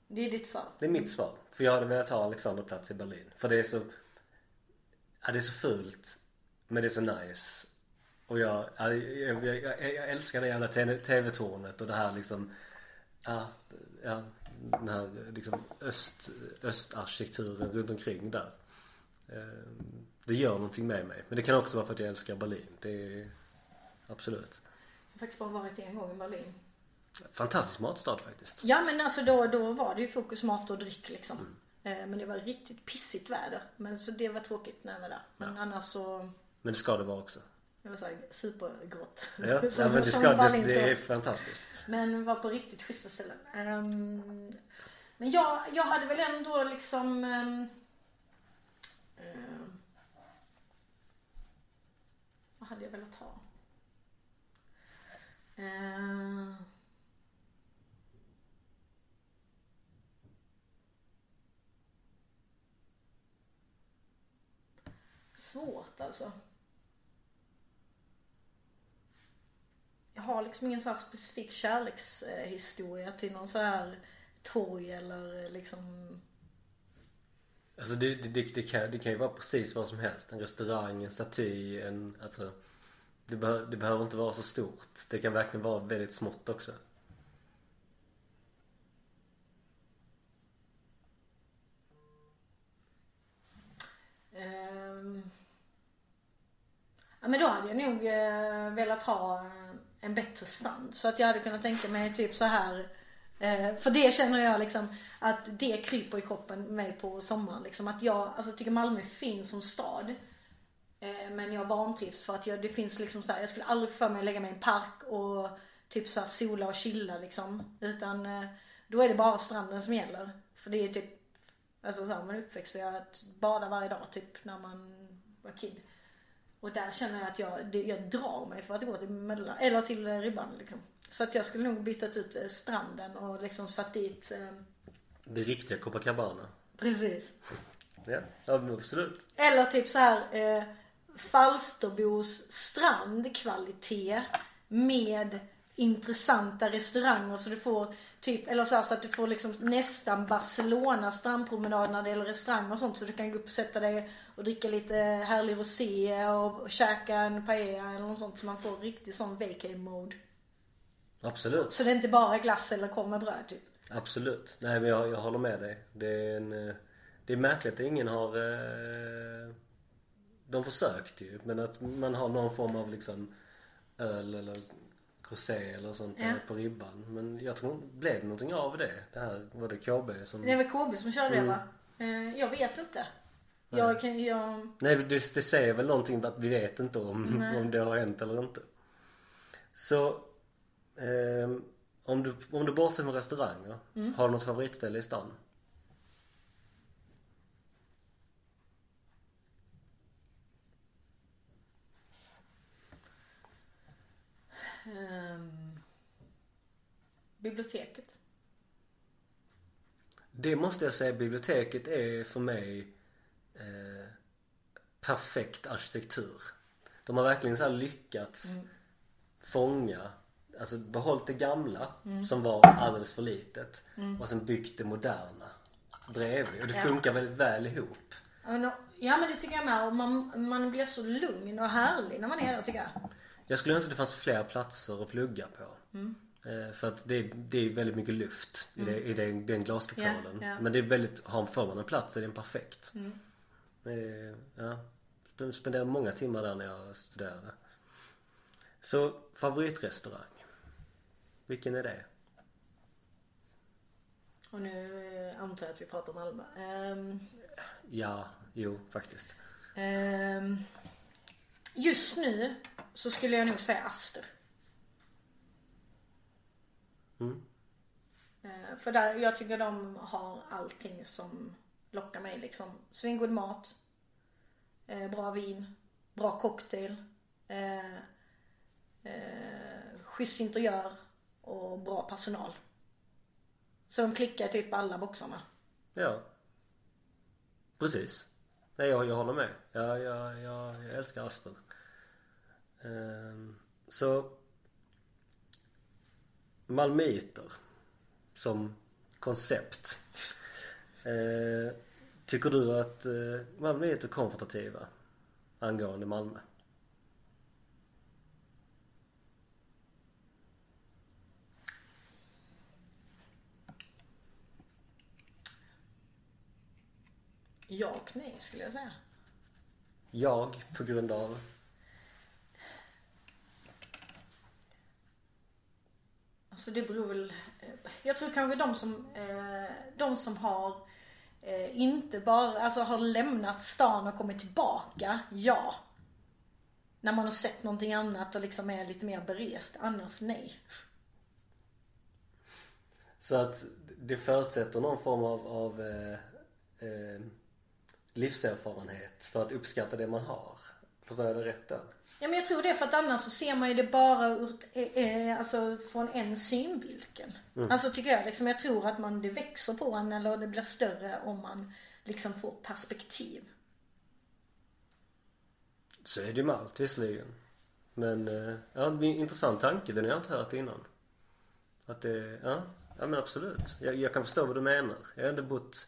Det är ditt svar. Det är mitt svar. För jag hade velat ha Alexanderplatz i Berlin. För det är så, ja det är så fult. Men det är så nice. Och jag, ja, jag, jag, jag, jag älskar det jävla TV- TV-tornet och det här liksom ja, ja den här liksom öst, östarkitekturen runt omkring där. Eh, det gör någonting med mig. Men det kan också vara för att jag älskar Berlin. Det är absolut. Jag har faktiskt bara varit en gång i Berlin. Fantastisk matstad faktiskt. Ja men alltså då, då var det ju fokus mat och dryck liksom. Eh, Men det var riktigt pissigt väder. Men så det var tråkigt när jag var där. Men annars så, Men det ska det vara också. Det var såhär supergrått. Ja, ja men det ska, det, det är fantastiskt. Men var på riktigt schyssta ställen. Ehm, men jag, jag hade väl ändå liksom um, Vad hade jag velat ha? Ehm, svårt alltså. Jag har liksom ingen så här specifik kärlekshistoria till någon så här torg eller liksom Alltså det, det, det, det, kan, det kan ju vara precis vad som helst. En restaurang, en staty, en, alltså det, behö, det behöver inte vara så stort. Det kan verkligen vara väldigt smått också. Ehm. Ja men då hade jag nog eh, velat ha eh, en bättre stand. Så att jag hade kunnat tänka mig typ så här. Eh, för det känner jag liksom att det kryper i kroppen mig på sommaren. Liksom att jag alltså, tycker Malmö är fin som stad. Eh, men jag vantrivs för att jag, det finns liksom så här, jag skulle aldrig för mig att lägga mig i en park och typ så här sola och chilla liksom. Utan eh, då är det bara stranden som gäller. För det är typ, alltså så här, man är uppväxt vid att bada varje dag typ när man var kid. Och där känner jag att jag, det, jag drar mig för att gå till Möllan, eller till Ribban liksom. Så att jag skulle nog bytt ut eh, stranden och liksom satt dit, eh, Det riktiga Copacabana. precis. Ja, absolut. Eller typ så här eh, Falsterbos strandkvalitet med intressanta restauranger så du får typ, eller så, här, så att du får liksom nästan Barcelona strandpromenad när det gäller restauranger och sånt så du kan gå upp och sätta dig och dricka lite härlig rosé och, och käka en paella eller något sånt så man får riktigt sån vacay mode. Absolut. Så det är inte bara glass eller korv med bröd typ. Absolut. Nej men jag, jag håller med dig. Det är en, eh, Det är märkligt att ingen har eh, De försökte ju men att man har någon form av liksom öl eller rosé eller sånt Ja. på ribban. Men jag tror blev det någonting av det? Det här, var det KB som Det var KB som körde Mm. det va? Eh, jag vet inte. Jag kan, jag, Nej det, det säger väl någonting att vi vet inte om, Nej. om det har hänt eller inte. Så ehm, om, du, om du bortser från restauranger, Mm. har du något favoritställe i stan? Ehm, biblioteket. Det måste jag säga, biblioteket är för mig eh, perfekt arkitektur. De har verkligen så lyckats fånga, alltså behållit det gamla som var alldeles för litet och sen byggt det moderna bredvid och det Ja. funkar väldigt väl ihop. Ja men, det tycker jag med. Man, man blir så lugn och härlig när man är där tycker jag. Jag skulle önska att det fanns fler platser att plugga på. Eh, för att det, är- det är väldigt mycket luft i, det, i den, den glaskupolen. Ja, ja. Men det är väldigt, har får man en plats är den perfekt. Eh, ja. Sp- Spenderade många timmar där när jag studerade. Så favoritrestaurang. Vilken är det? Och nu eh, antar jag att vi pratar Malmö. Ehm, Ja, jo faktiskt. ehm, just nu så skulle jag nog säga Aster. Mm. Eh, för där, jag tycker de har allting som lockar mig liksom. Svingod mat. Eh, bra vin. Bra cocktail. Eh, eh, schysst interiör. Och bra personal. Så de klickar typ alla boxarna. Ja. Precis. Nej jag, jag håller med. Jag, jag, jag, jag älskar Aster. Ehm, så Malmöiter som koncept. Eh, tycker du att eh, Malmöiter är konfrontativa angående Malmö? Ja och nej skulle jag säga. Jag på grund av? Alltså det beror väl, eh, jag tror kanske de som, eh, de som har eh, inte bara, alltså har lämnat stan och kommit tillbaka, ja. När man har sett någonting annat och liksom är lite mer berest, annars nej. Så att det förutsätter någon form av, av eh, eh, livserfarenhet för att uppskatta det man har. Förstår jag det rätt då? Ja men jag tror det för att annars så ser man ju det bara ur, eh, eh, alltså från en synvinkel. Mm. Alltså tycker jag liksom, jag tror att man, det växer på en eller det blir större om man liksom får perspektiv. Så är det ju med allt visserligen. Men, eh, ja det är en intressant tanke. Den har jag inte hört innan. Att det, ja, ja men absolut. Jag, jag kan förstå vad du menar. Jag har ändå bott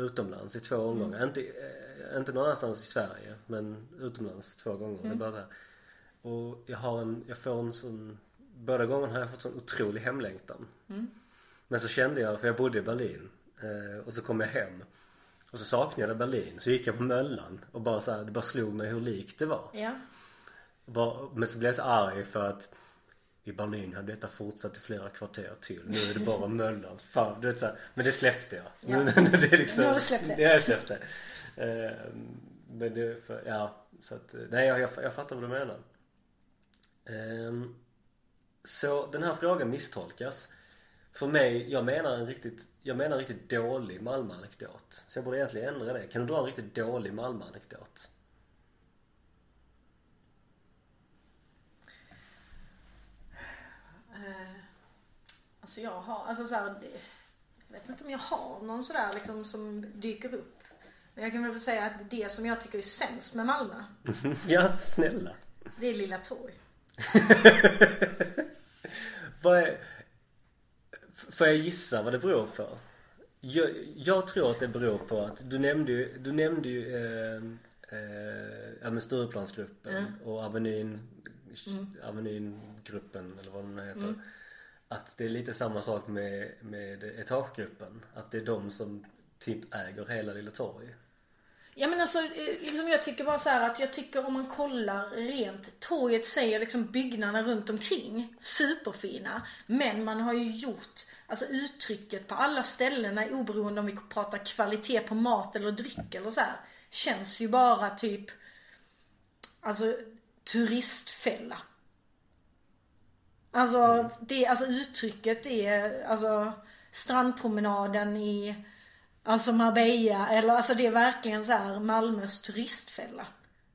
utomlands i två omgångar. Mm. Inte, eh, inte någon annanstans i Sverige men utomlands två gånger. Det är Mm. bara. Och jag har en, jag får en sån, båda gångerna har jag fått sån otrolig hemlängtan. Mm. Men så kände jag, för jag bodde i Berlin eh, och så kom jag hem och så saknade jag Berlin. Så gick jag på Möllan och bara så här, det bara slog mig hur likt det var. Ja. Bara, men så blev jag så arg för att i Berlin hade detta fortsatt i flera kvarter till. Nu är det bara Möllan. Fan, du vet så här, Men det släppte jag. Ja. Det är liksom, Nu har du släppt det. Har jag släppt det. Eh, men det, för, ja. Så att, eh, nej jag, jag, jag fattar vad du menar. Ehm, så den här frågan misstolkas. För mig, jag menar en riktigt, jag menar en riktigt dålig Malmö-anekdot. Så jag borde egentligen ändra det. Kan du dra en riktigt dålig Malmö-anekdot? Eh, alltså jag har, alltså så här, jag vet inte om jag har någon sådär liksom som dyker upp. Men jag kan väl säga att det som jag tycker är sämst med Malmö, ja, snälla. det är Lilla Torg. Vad är... Får jag gissa vad det beror på? Jag, jag tror att det beror på att du nämnde ju, du nämnde ju eh, eh, ja men Stureplansgruppen Mm. och Avenyn, Avenyn-gruppen eller vad den heter. Att det är lite samma sak med, med etagegruppen. Att det är de som typ äger hela Lilla Torg. Ja men alltså, eh, liksom jag tycker bara så här att jag tycker om man kollar rent, torget säger liksom byggnaderna runt omkring, superfina. Men man har ju gjort, alltså uttrycket på alla ställena oberoende om vi pratar kvalitet på mat eller dryck eller så här, känns ju bara typ, alltså turistfälla. Alltså, det, alltså uttrycket är, alltså strandpromenaden i Alltså Marbella eller alltså det är verkligen så här Malmös turistfälla.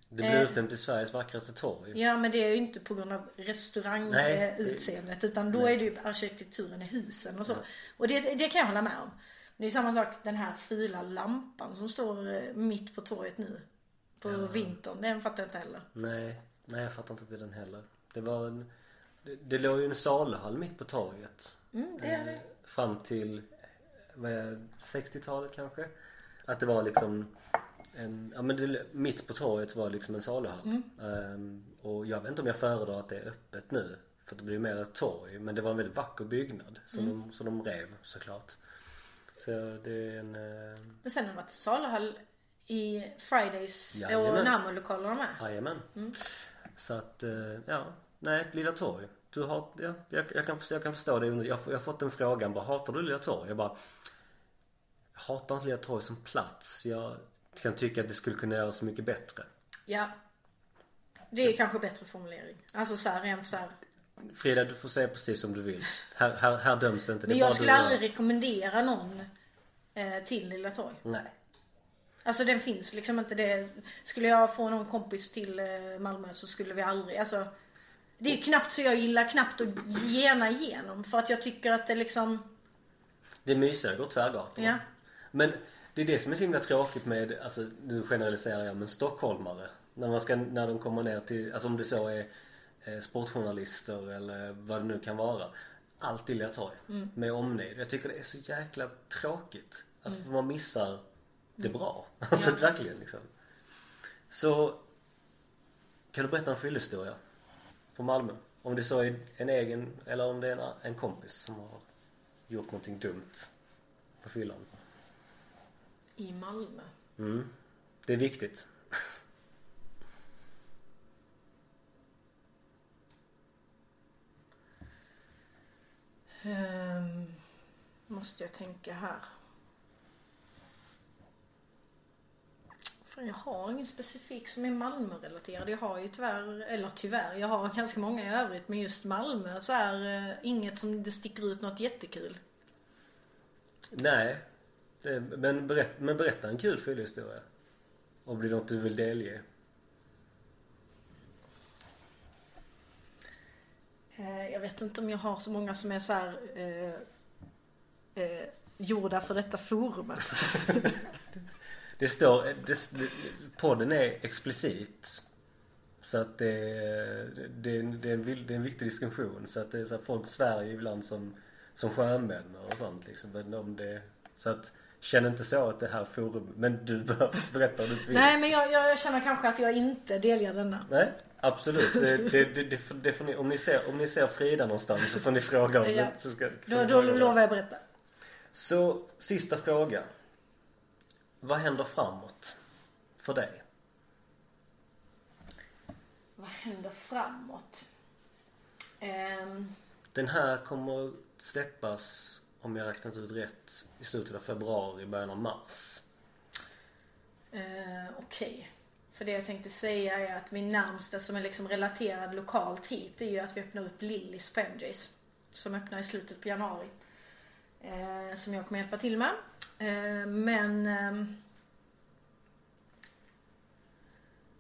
Det blir Eh. utnämnt till Sveriges vackraste torg. Ja men det är ju inte på grund av Nej, det- restaurangutseendet utan då är det ju arkitekturen i husen och så. Och det, det kan jag hålla med om. Det är samma sak den här fula lampan som står eh, mitt på torget nu. På vintern, den fattar jag inte heller. Nej, nej jag fattar inte den heller. Det var en, det, det låg ju en saluhall mitt på torget. Mm, det är det. Eh, Fram till, vad är det, 60-talet kanske? Att det var liksom en, ja men det, mitt på torget var liksom en saluhall. Mm. Ehm, och jag vet inte om jag föredrar att det är öppet nu. För det blir mer ett torg. Men det var en väldigt vacker byggnad. Som, Mm. de, som de rev såklart. Så det är en, eh, Men sen har det varit saluhall i Fridays Jajamän. och Närmolokalerna med. Jajamän. Mm. Så att, eh, ja. Nej, Lilla Torg. Du har, ja, jag, jag, kan, jag kan förstå det. Jag, jag har fått den frågan bara, hatar du Lilla Torg? Jag bara, jag hatar inte Lilla Torg som plats. Jag kan tycka att det skulle kunna göras så mycket bättre. Ja. Det är kanske bättre formulering. Alltså så här, rent så här. Frida, du får säga precis som du vill. Här, här, här döms inte. Det Men jag skulle aldrig rekommendera någon eh, till Lilla Torg. Nej. Alltså den finns liksom inte det. Skulle jag få någon kompis till eh, Malmö så skulle vi aldrig, alltså. Det är knappt så jag gillar knappt att gena igenom för att jag tycker att det liksom, Det är mysigare att gå Tvärgatan. ja. Men det är det som är så himla tråkigt med, alltså nu generaliserar jag men stockholmare. När man ska, när de kommer ner till, alltså om det så är eh, sportjournalister eller vad det nu kan vara. Alltid Lilla Torg. Med omnejd. Jag tycker det är så jäkla tråkigt. Alltså för man missar det bra. Alltså Ja. verkligen liksom. Så kan du berätta en fyllehistoria? Från Malmö? Om det så är en egen eller om det är en, en kompis som har gjort någonting dumt på fyllan. I Malmö. Mm. Det är viktigt. Ehm, måste jag tänka här. Jag har ingen specifik som är Malmö-relaterad. Jag har ju tyvärr, eller tyvärr, jag har ganska många i övrigt. Men just Malmö så är eh, inget som det sticker ut något jättekul. Nej. Det, men, berätt, men berätta en kul fyllehistoria. Om det är något du vill delge. Eh, jag vet inte om jag har så många som är så här eh, eh, gjorda för detta forumet. Det står, det, podden är explicit. Så att det, det, det, är en, det är en viktig distinktion. Så att det är så att folk svär ibland som, som sjömän och sånt liksom. Men om det, så att känn inte så att det här forum, men du behöver berätta om du inte vill. Nej men jag, jag känner kanske att jag inte delger denna. Nej, absolut. Det, det, det, får- ni, om, ni ser, om ni ser Frida någonstans så får ni fråga om Ja. det. Så ska, Då, då lovar jag berätta. Så sista fråga. Vad händer framåt? För dig? Vad händer framåt? Ehm, Den här kommer släppas, om jag räknat ut rätt, i slutet av februari, början av mars. eh, Okej. För det jag tänkte säga är att min närmsta som är liksom relaterad lokalt hit är ju att vi öppnar upp Lillys på MJs. Som öppnar i slutet på januari. Eh, som jag kommer hjälpa till med. Eh, men ehm,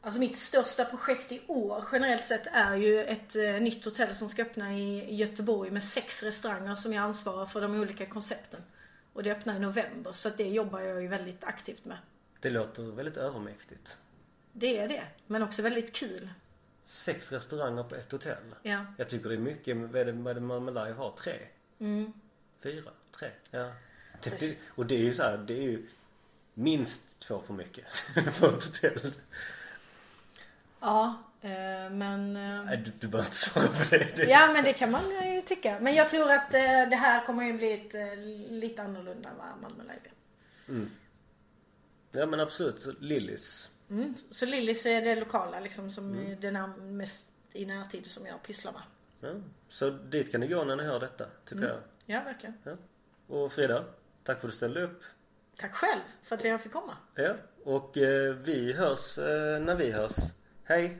Alltså mitt största projekt i år generellt sett är ju ett eh, nytt hotell som ska öppna i, i Göteborg med sex restauranger som jag ansvarar för de olika koncepten. Och det öppnar i november så att det jobbar jag ju väldigt aktivt med. Det låter väldigt övermäktigt. Det är det, men också väldigt kul. Sex restauranger på ett hotell. Ja. Jag tycker det är mycket. Vad är det, vad är det Malmö Live har? Tre? Mm. Fyra? Tre? Ja. Det, det, och det är ju så här, det är ju minst två för mycket på ett hotell. Ja, eh, men... eh, Nej, du, du behöver inte svara på det. Ja men det kan man ju tycka. Men jag tror att eh, det här kommer ju bli ett, lite annorlunda än vad Malmö Live. Mm. Ja men absolut. Så Lillis. Mm. Så Lillis är det lokala liksom som är det när, mest i närtid som jag pysslar med. Ja. Så dit kan ni gå när ni hör detta, tycker Mm. jag. Ja verkligen. Ja. Och Frida, tack för att du ställde upp. Tack själv för att jag fick komma. Ja. Och eh, vi hörs eh, när vi hörs. Hej!